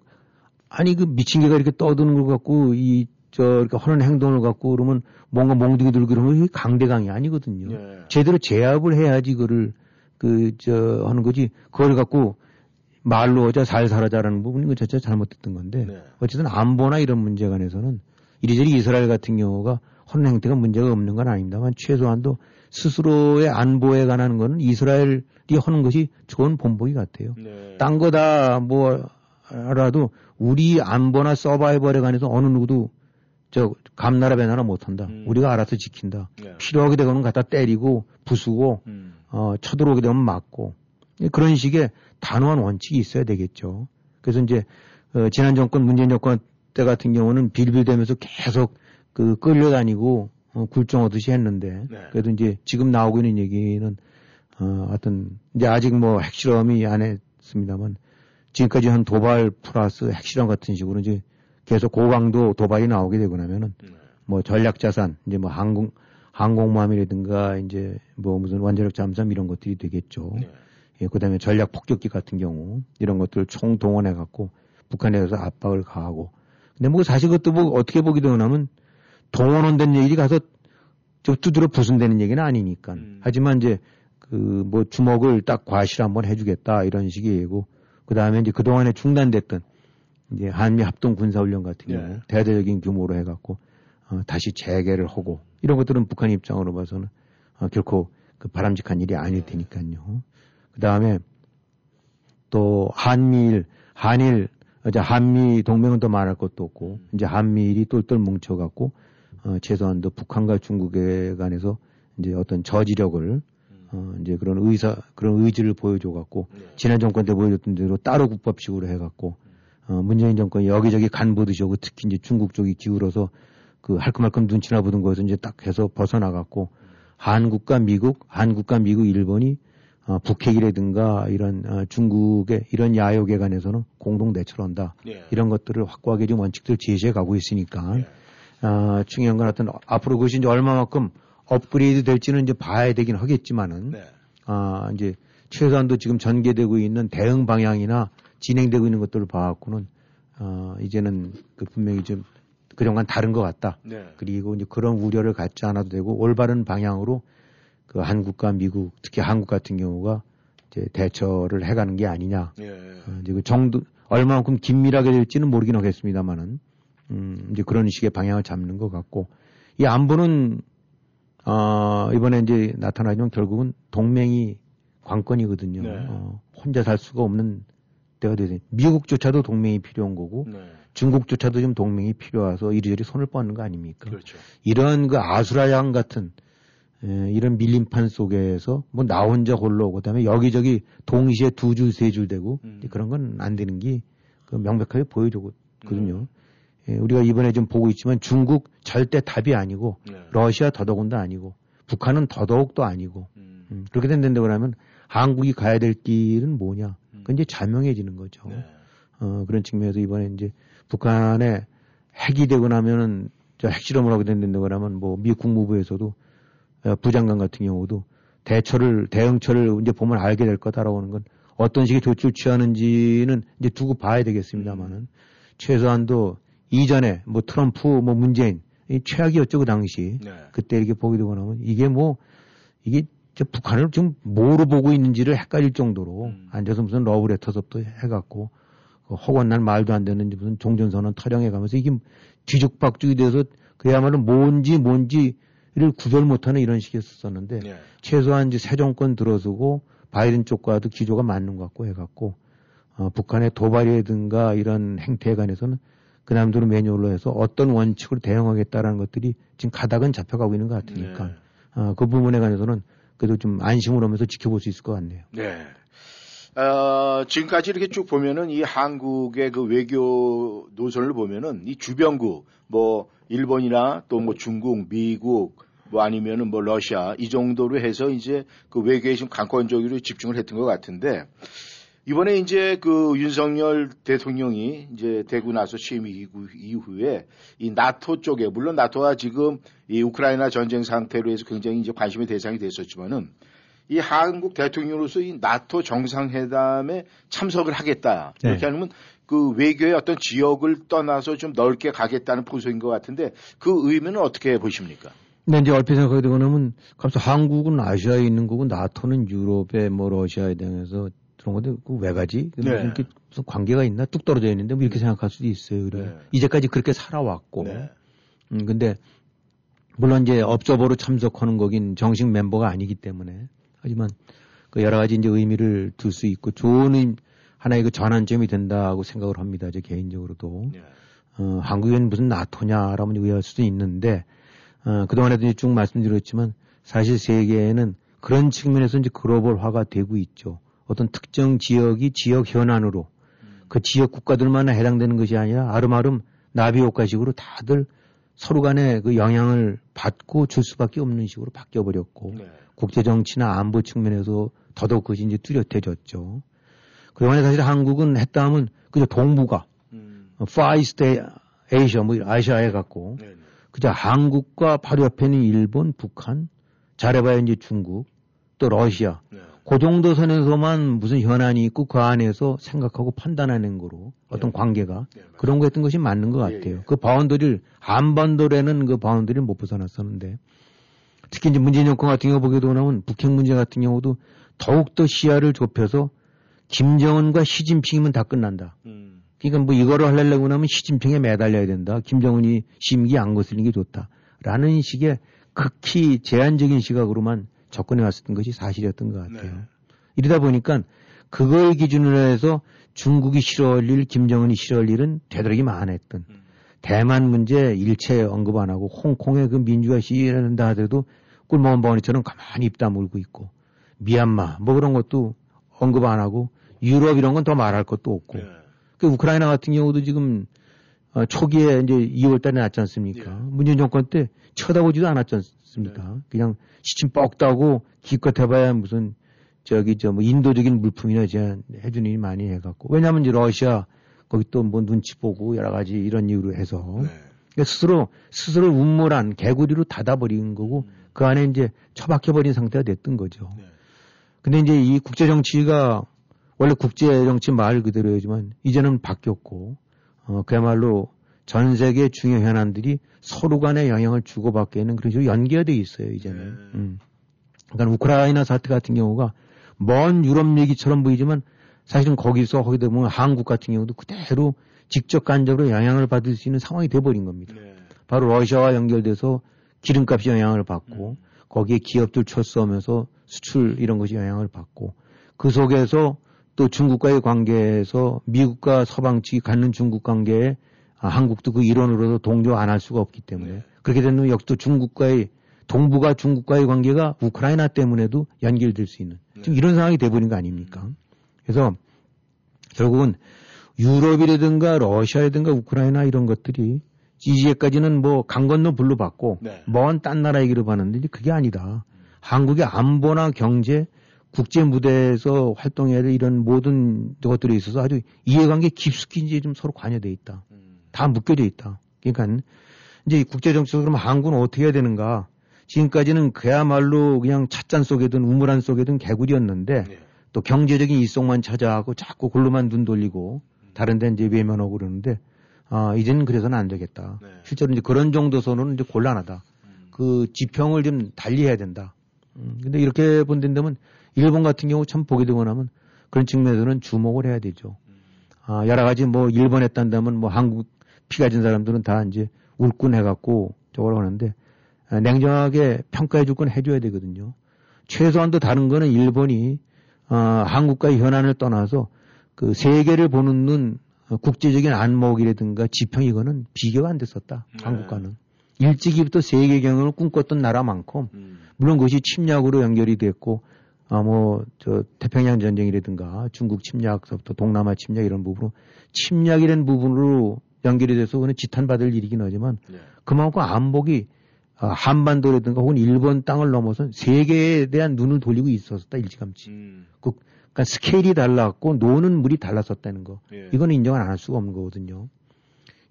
아니 그 미친 개가 이렇게 떠드는 걸 갖고 이 저 이렇게 하는 행동을 갖고 그러면 뭔가 몽둥이 들고 그러면 이게 강대강이 아니거든요. 예. 제대로 제압을 해야지 그거를 그 저 하는 거지 그걸 갖고 말로 하자 살살하자라는 부분이 그 자체가 잘못됐던 건데 네. 어쨌든 안보나 이런 문제 관해서는 이리저리 이스라엘 같은 경우가 하는 행태가 문제가 없는 건 아닙니다만 최소한도 스스로의 안보에 관한 거는 이스라엘이 하는 것이 좋은 본보기 같아요. 네. 딴 거 다뭐 알아도 우리 안보나 서바이벌에 관해서 어느 누구도 저 감나라 배나라 못한다. 음. 우리가 알아서 지킨다. 네. 필요하게 되고는 갖다 때리고 부수고 음. 어, 쳐들어오게 되면 맞고 그런 식의 단호한 원칙이 있어야 되겠죠. 그래서 이제 어, 지난 정권 문재인 정권 때 같은 경우는 빌빌대면서 계속 그 끌려다니고 어, 굴종하듯이 했는데 네. 그래도 이제 지금 나오고 있는 얘기는 어, 어떤 이제 아직 뭐 핵실험이 안 했습니다만 지금까지 한 도발 플러스 핵실험 같은 식으로 이제 계속 고강도 도발이 나오게 되고 나면은 네. 뭐 전략 자산 이제 뭐 항공 항공모함이라든가 이제 뭐 무슨 원자력 잠수함 이런 것들이 되겠죠. 네. 예, 그다음에 전략 폭격기 같은 경우 이런 것들을 총 동원해 갖고 북한에 대해서 압박을 가하고. 근데 뭐 사실 그것도 뭐 어떻게 보게 되냐면 동원원된 얘기 가서 저 두드려 부순다는 얘기는 아니니까. 음. 하지만 이제 그 뭐 주먹을 딱 과실 한번 해주겠다 이런 식의 얘기고 그 다음에 이제 그 동안에 중단됐던 이제 한미 합동 군사훈련 같은 네. 경우 대대적인 규모로 해갖고 어, 다시 재개를 하고 이런 것들은 북한 입장으로 봐서는 어, 결코 그 바람직한 일이 아닐 테니까요. 그 다음에 또 한미일, 한일, 이제 한미 동맹은 더 말할 것도 없고 이제 한미일이 똘똘 뭉쳐갖고 어, 최소한도 북한과 중국에 관해서 이제 어떤 저지력을 어, 이제 그런 의사, 그런 의지를 보여줘갖고, 네. 지난 정권 때 보여줬던 대로 따로 국밥식으로 해갖고, 어, 문재인 정권이 여기저기 간 보듯이 하고 특히 이제 중국 쪽이 기울어서 그 할끔할끔 눈치나 보던 거에서 이제 딱 해서 벗어나갔고, 한국과 미국, 한국과 미국, 일본이 어, 북핵이라든가 이런 어, 중국의 이런 야욕에 관해서는 공동 대처를 한다. 예. 이런 것들을 확고하게 좀 원칙들 제시해 가고 있으니까 예. 어, 중요한 건 어떤 앞으로 그것이 이제 얼마만큼 업그레이드 될지는 이제 봐야 되긴 하겠지만은 네. 아 이제 최소한도 지금 전개되고 있는 대응 방향이나 진행되고 있는 것들을 봐갖고는 어, 이제는 그 분명히 좀 그동안 다른 것 같다. 네. 그리고 이제 그런 우려를 갖지 않아도 되고 올바른 방향으로 그 한국과 미국 특히 한국 같은 경우가 이제 대처를 해가는 게 아니냐. 예. 어, 이제 그 정도 얼마만큼 긴밀하게 될지는 모르긴 하겠습니다만은 음, 이제 그런 식의 방향을 잡는 것 같고 이 안보는 어, 이번에 이제 나타나지만 결국은 동맹이 관건이거든요. 네. 어, 혼자 살 수가 없는 때가 되죠. 미국조차도 동맹이 필요한 거고 네. 중국조차도 좀 동맹이 필요해서 이리저리 손을 뻗는 거 아닙니까? 그렇죠. 이런 그 아수라장 같은 에, 이런 밀림판 속에서 뭐 나 혼자 홀로 그다음에 여기저기 동시에 두 줄 세 줄 되고 음. 그런 건 안 되는 게그 명백하게 보여주거든요. 음. 예, 우리가 이번에 좀 보고 있지만 중국 절대 답이 아니고 네. 러시아 더더군다 아니고 북한은 더더욱도 아니고 음. 음, 그렇게 된다고 그러면 한국이 가야 될 길은 뭐냐? 음. 그건 이제 자명해지는 거죠. 네. 어, 그런 측면에서 이번에 이제 북한에 핵이 되고 나면은 저 핵실험을 하게 된다고 그러면 뭐 미 국무부에서도 어, 부장관 같은 경우도 대처를 대응처를 이제 보면 알게 될 거다라고 하는 건 어떤 식의 조치를 취하는지는 이제 두고 봐야 되겠습니다만은 최소한도 이전에 뭐 트럼프 뭐 문재인 이 최악이었죠 그 당시 네. 그때 이렇게 보게 되고 나면 이게 뭐 이게 저 북한을 지금 뭐로 보고 있는지를 헷갈릴 정도로 음. 앉아서 무슨 러브레터서부터 해갖고 그 허건날 말도 안 되는 무슨 종전선언 타령해 가면서 이게 뒤죽박죽이 돼서 그야말로 뭔지 뭔지 를 구별 못하는 이런 식이었었는데 네. 최소한 이제 새 정권 들어서고 바이든 쪽과도 기조가 맞는 것 같고 해갖고 어, 북한의 도발이라든가 이런 행태에 관해서는 그 남들은 매뉴얼로 해서 어떤 원칙으로 대응하겠다라는 것들이 지금 가닥은 잡혀가고 있는 것 같으니까 네. 어, 그 부분에 관해서는 그래도 좀 안심을 하면서 지켜볼 수 있을 것 같네요. 네. 어, 지금까지 이렇게 쭉 보면은 이 한국의 그 외교 노선을 보면은 이 주변국 뭐 일본이나 또 뭐 중국, 미국 뭐 아니면은 뭐 러시아 이 정도로 해서 이제 그 외교에 좀 강권적으로 집중을 했던 것 같은데 이번에 이제 그 윤석열 대통령이 이제 되고 나서 취임 이후- 이후에 이 나토 쪽에 물론 나토가 지금 이 우크라이나 전쟁 상태로 해서 굉장히 이제 관심의 대상이 됐었지만은 이 한국 대통령으로서 이 나토 정상회담에 참석을 하겠다. 네. 이렇게 하면 그 외교의 어떤 지역을 떠나서 좀 넓게 가겠다는 포석인 것 같은데 그 의미는 어떻게 보십니까? 근데 이제 얼핏 생각하게 되고 나면 갑자기 한국은 아시아에 있는 거고 나토는 유럽에 뭐 러시아에 대해서 그런 건데 그왜 가지? 네. 무슨, 이렇게 무슨 관계가 있나? 뚝 떨어져 있는데 뭐 이렇게 생각할 수도 있어요. 그래. 네. 이제까지 그렇게 살아왔고. 네. 음, 근데 물론 이제 업저버로 참석하는 거긴 정식 멤버가 아니기 때문에 하지만 그 여러 가지 이제 의미를 둘 수 있고 좋은 의- 하나의 그 전환점이 된다고 생각을 합니다. 제 개인적으로도. 네. 어, 한국엔 무슨 나토냐라면 의아할 수도 있는데, 어, 그동안에도 쭉 말씀드렸지만, 사실 세계에는 그런 측면에서 이제 글로벌화가 되고 있죠. 어떤 특정 지역이 지역 현안으로 그 지역 국가들만 해당되는 것이 아니라 아름아름 나비효과식으로 다들 서로 간에 그 영향을 받고 줄 수밖에 없는 식으로 바뀌어버렸고, 네. 국제 정치나 안보 측면에서 더더욱 그것이 이제 뚜렷해졌죠. 그동안에 사실 한국은 했다 하면 그저 동북아, 음. Far East Asia, 뭐 아시아에 갖고 네. 네. 그저 한국과 바로 옆에 있는 일본, 북한, 잘해봐야 이제 중국, 또 러시아. 네. 그 정도 선에서만 무슨 현안이 있고 그 안에서 생각하고 판단하는 거로 어떤 관계가 네. 그런 거 했던 것이 맞는 것 예, 같아요. 예. 그 boundary를 한반도라는 그 boundary를 못 벗어났었는데 특히 이제 문재인 정권 같은 경우 보게 되면 북핵 문제 같은 경우도 더욱더 시야를 좁혀서 김정은과 시진핑이면 다 끝난다. 음. 그러니까 뭐 이거를 하려고 하면 시진핑에 매달려야 된다. 김정은이 심기 안 거슬리는 게 좋다. 라는 식의 극히 제한적인 시각으로만 접근해 왔었던 것이 사실이었던 것 같아요. 네. 이러다 보니까 그걸 기준으로 해서 중국이 싫어할 일, 김정은이 싫어할 일은 되도록이면 안 했던. 음. 대만 문제 일체 언급 안 하고 홍콩의 그 민주화 시위한다 하더라도 꿀먹은 벙어리처럼 가만히 입 다물고 있고 미얀마 뭐 그런 것도 언급 안 하고 유럽 이런 건 더 말할 것도 없고 예. 그 우크라이나 같은 경우도 지금 어, 초기에 이제 2월 달에 났지 않습니까? 예. 문재인 정권 때 쳐다보지도 않았지 않습니까? 그냥 시침 뻑 따고 기껏 해봐야 무슨 저기 저 뭐 인도적인 물품이나 이제 해주는 일 많이 해갖고 왜냐하면 이제 러시아 거기 또 뭐 눈치 보고 여러 가지 이런 이유로 해서 네. 그러니까 스스로 스스로 운몰한 개구리로 닫아버린 거고 그 안에 이제 처박혀버린 상태가 됐던 거죠. 네. 근데 이제 이 국제 정치가 원래 국제 정치 말 그대로지만 이제는 바뀌었고 어 그야말로 전 세계 중요 현안들이 서로 간에 영향을 주고받게 는 그런 식으로 연계돼 있어요 이제는. 네. 음. 그러니까 우크라이나 사태 같은 경우가 먼 유럽 얘기처럼 보이지만 사실은 거기서 하게 되면 한국 같은 경우도 그대로 직접 간접으로 영향을 받을 수 있는 상황이 돼버린 겁니다. 네. 바로 러시아와 연결돼서 기름값이 영향을 받고 거기에 기업들 철수하면서 수출 이런 것이 영향을 받고 그 속에서 또 중국과의 관계에서 미국과 서방 측이 갖는 중국 관계에 아, 한국도 그 일원으로서 동조 안 할 수가 없기 때문에 네. 그렇게 되면 역시 또 중국과의 동북아 중국과의 관계가 우크라이나 때문에도 연결될 수 있는 지금 이런 상황이 돼버린 거 아닙니까? 그래서 결국은 유럽이라든가 러시아라든가 우크라이나 이런 것들이 이제까지는 뭐 강 건너 불로 받고 네. 먼딴 나라 얘기를 봤는데 그게 아니다. 한국의 안보나 경제, 국제 무대에서 활동해야 될 이런 모든 것들에 있어서 아주 이해관계 깊숙이 이제 좀 서로 관여돼 있다. 음. 다 묶여져 있다. 그러니까 이제 이 국제 정치적으로 그럼 한국은 어떻게 해야 되는가? 지금까지는 그야말로 그냥 찻잔 속에든 우물안 속에든 개구리였는데 네. 또 경제적인 이속만 찾아하고 자꾸 골로만 눈 돌리고 다른 데 이제 외면하고 그러는데 아, 이제는 그래서는 안 되겠다. 네. 실제로 이제 그런 정도 선은 이제 곤란하다. 음. 그 지평을 좀 달리 해야 된다. 음, 근데 이렇게 본다면 일본 같은 경우 참 보게 되고 나면 그런 측면에서는 주목을 해야 되죠. 아, 여러 가지 뭐 일본 했단다면 뭐 한국 피 가 진 사람들은 다 이제 울군 해갖고 저걸 하는데 아, 냉정하게 평가해 줄 건 해줘야 되거든요. 최소한도 다른 거는 일본이 아, 한국과의 현안을 떠나서 그 세계를 보는 눈 어, 국제적인 안목이라든가 지평 이거는 비교가 안 됐었다. 네. 한국과는. 일찍이부터 세계 경영을 꿈꿨던 나라만큼 음. 물론 그것이 침략으로 연결이 됐고 아뭐저 태평양 전쟁이라든가 중국 침략서부터 동남아 침략 이런 부분으로 침략이라는 부분으로 연결이 돼서 그는 지탄받을 일이긴 하지만 네. 그만큼 안복이 아, 한반도라든가 혹은 일본 땅을 넘어서 세계에 대한 눈을 돌리고 있었다 일찌감치. 음. 그러니까 스케일이 달랐고 노는 물이 달랐었다는 거. 예. 이거는 인정을 안 할 수가 없는 거거든요.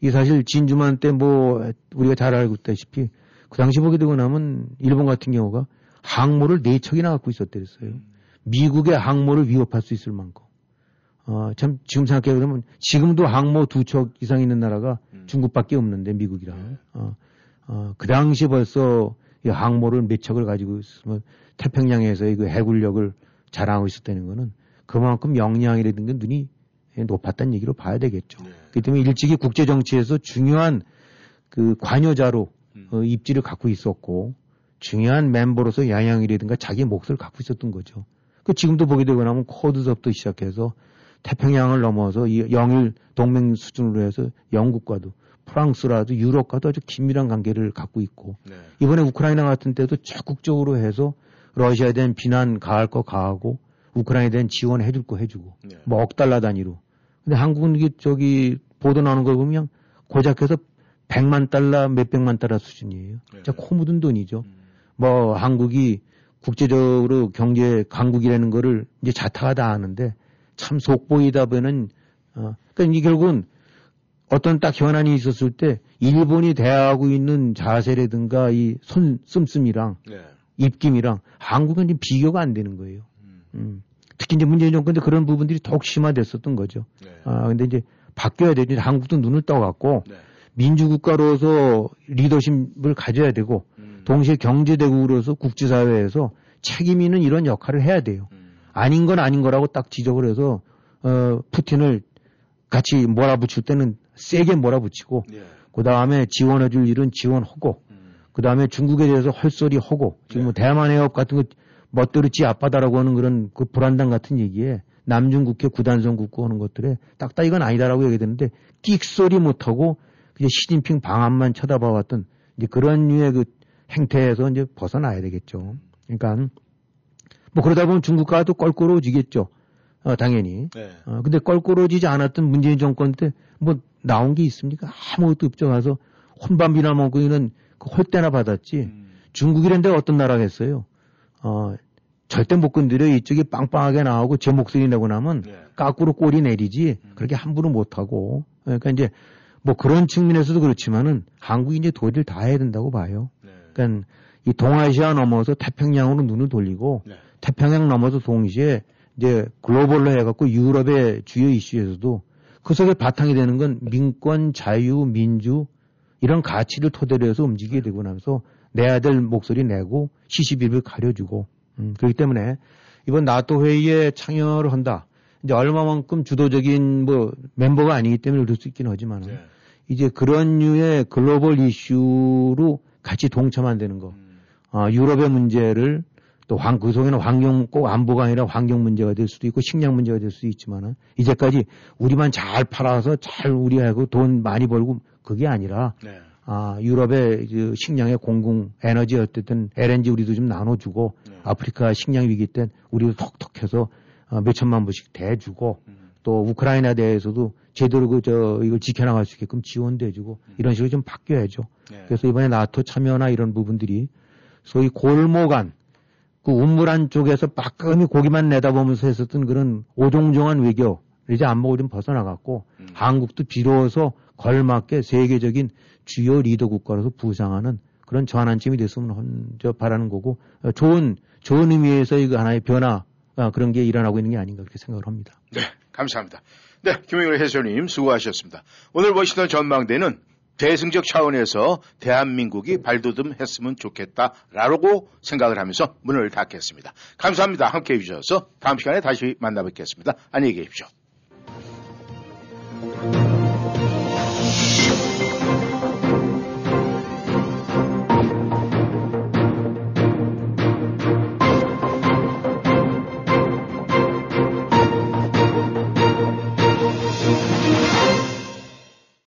이게 사실 진주만 때 뭐 우리가 잘 알고 있다시피 그 당시 보게 되고 나면 일본 같은 경우가 항모를 네 척이나 갖고 있었대랬어요. 음. 미국의 항모를 위협할 수 있을 만큼. 어, 참 지금 생각해 보면 지금도 항모 두 척 이상 있는 나라가 음. 중국밖에 없는데 미국이랑. 네. 어, 어, 그 당시 벌써 이 항모를 몇 척을 가지고 있으면 태평양에서의 그 해군력을 자랑하고 있었다는 거는 그만큼 역량이라든가 눈이 높았다는 얘기로 봐야 되겠죠. 네. 그렇기 때문에 일찍이 국제 정치에서 중요한 그 관여자로 음. 어, 입지를 갖고 있었고 중요한 멤버로서 양양이라든가 자기 몫을 갖고 있었던 거죠. 그 지금도 보게 되고 나면 코드서부터 시작해서 태평양을 넘어서 이 영일 동맹 수준으로 해서 영국과도 프랑스라도 유럽과도 아주 긴밀한 관계를 갖고 있고 네. 이번에 우크라이나 같은 때도 적극적으로 해서 러시아에 대한 비난 가할 거 가하고 우크라이나에 대한 지원 해 줄 거 해주고 네. 뭐억 달러 단위로. 근데 한국은 이게 저기 보도 나오는 걸 보면 고작해서 100만 달러, 몇백만 달러 수준이에요. 네. 진짜 코 묻은 돈이죠. 음. 뭐 한국이 국제적으로 경제 강국이라는 거를 이제 자타가 다 아는데 참 속보이다 보면 어, 그러니까 이 결국은 어떤 딱 현안이 있었을 때 일본이 대하고 있는 자세라든가 이 손 씀씀이랑 네. 입김이랑 한국은 지금 비교가 안 되는 거예요. 음. 음. 특히 이제 문재인 정권 때 그런 부분들이 더욱 심화됐었던 거죠. 네. 아, 근데 이제 바뀌어야 되지. 한국도 눈을 떠갖고 네. 민주국가로서 리더십을 가져야 되고 음. 동시에 경제대국으로서 국제사회에서 책임 있는 이런 역할을 해야 돼요. 음. 아닌 건 아닌 거라고 딱 지적을 해서 어, 푸틴을 같이 몰아붙일 때는 세게 몰아붙이고 예. 그 다음에 지원해줄 일은 지원하고 음. 그 다음에 중국에 대해서 헐소리 하고 지금 뭐 대만 해협 같은 거 멋대로 지 아빠다라고 하는 그런 그 불안당 같은 얘기에 남중국해 구단성 국고 하는 것들에 딱딱 이건 아니다라고 얘기되는데 끽소리 못하고 그냥 시진핑 방안만 쳐다봐왔던 이제 그런 류의 그 행태에서 이제 벗어나야 되겠죠. 그러니까 뭐 그러다 보면 중국과도 껄끄러워지겠죠. 어, 당연히. 네. 어, 근데 껄끄러워지지 않았던 문재인 정권 때 뭐 나온 게 있습니까? 아무것도 없죠. 가서 혼밥이나 먹고 있는 그 홀대나 받았지. 음. 중국이란 데가 어떤 나라겠어요? 어, 절대 못 건드려 이쪽이 빵빵하게 나오고 제 목소리 내고 나면 네. 까꾸로 꼬리 내리지 음. 그렇게 함부로 못 하고 그러니까 이제 뭐 그런 측면에서도 그렇지만은 한국이 이제 도리를 다 해야 된다고 봐요. 네. 그러니까 이 동아시아 넘어서 태평양으로 눈을 돌리고 네. 태평양 넘어서 동시에 이제 글로벌로 해갖고 유럽의 주요 이슈에서도 그 속에 바탕이 되는 건 민권, 자유, 민주 이런 가치를 토대로 해서 움직이게 되고 나면서 내야 될 목소리 내고 시시비비를 가려주고 음, 그렇기 때문에 이번 나토 회의에 참여를 한다. 이제 얼마만큼 주도적인 뭐 멤버가 아니기 때문에 그럴 수 있긴 하지만 네. 이제 그런 류의 글로벌 이슈로 같이 동참한다는 거. 음. 어, 유럽의 문제를 또 환, 그 속에는 환경, 꼭 안보가 아니라 환경 문제가 될 수도 있고 식량 문제가 될 수도 있지만은 이제까지 우리만 잘 팔아서 잘 우리하고 돈 많이 벌고 그게 아니라 네. 아, 유럽의 그 식량의 공공 에너지 어쨌든 LNG 우리도 좀 나눠주고 네. 아프리카 식량 위기 때 우리도 톡톡해서 어, 몇 천만 불씩 대주고 음. 또 우크라이나 대해서도 제대로 그 저 이걸 지켜나갈 수 있게끔 지원돼주고 이런 식으로 좀 바뀌어야죠. 네. 그래서 이번에 나토 참여나 이런 부분들이 소위 골목안 그 우물안 쪽에서 빠끔히 고기만 내다보면서 했었던 그런 오종종한 외교 이제 안보고 좀 벗어나갔고 음. 한국도 비로소 걸맞게 세계적인 주요 리더 국가로서 부상하는 그런 전환점이 됐으면 한, 저 바라는 거고 어, 좋은 좋은 의미에서 이거 하나의 변화 아, 그런 게 일어나고 있는 게 아닌가 그렇게 생각을 합니다. 네, 감사합니다. 네, 김영일 해설님 수고하셨습니다. 오늘 워싱턴 전망대는 대승적 차원에서 대한민국이 발돋움했으면 좋겠다라고 생각을 하면서 문을 닫겠습니다. 감사합니다. 함께해 주셔서 다음 시간에 다시 만나 뵙겠습니다. 안녕히 계십시오.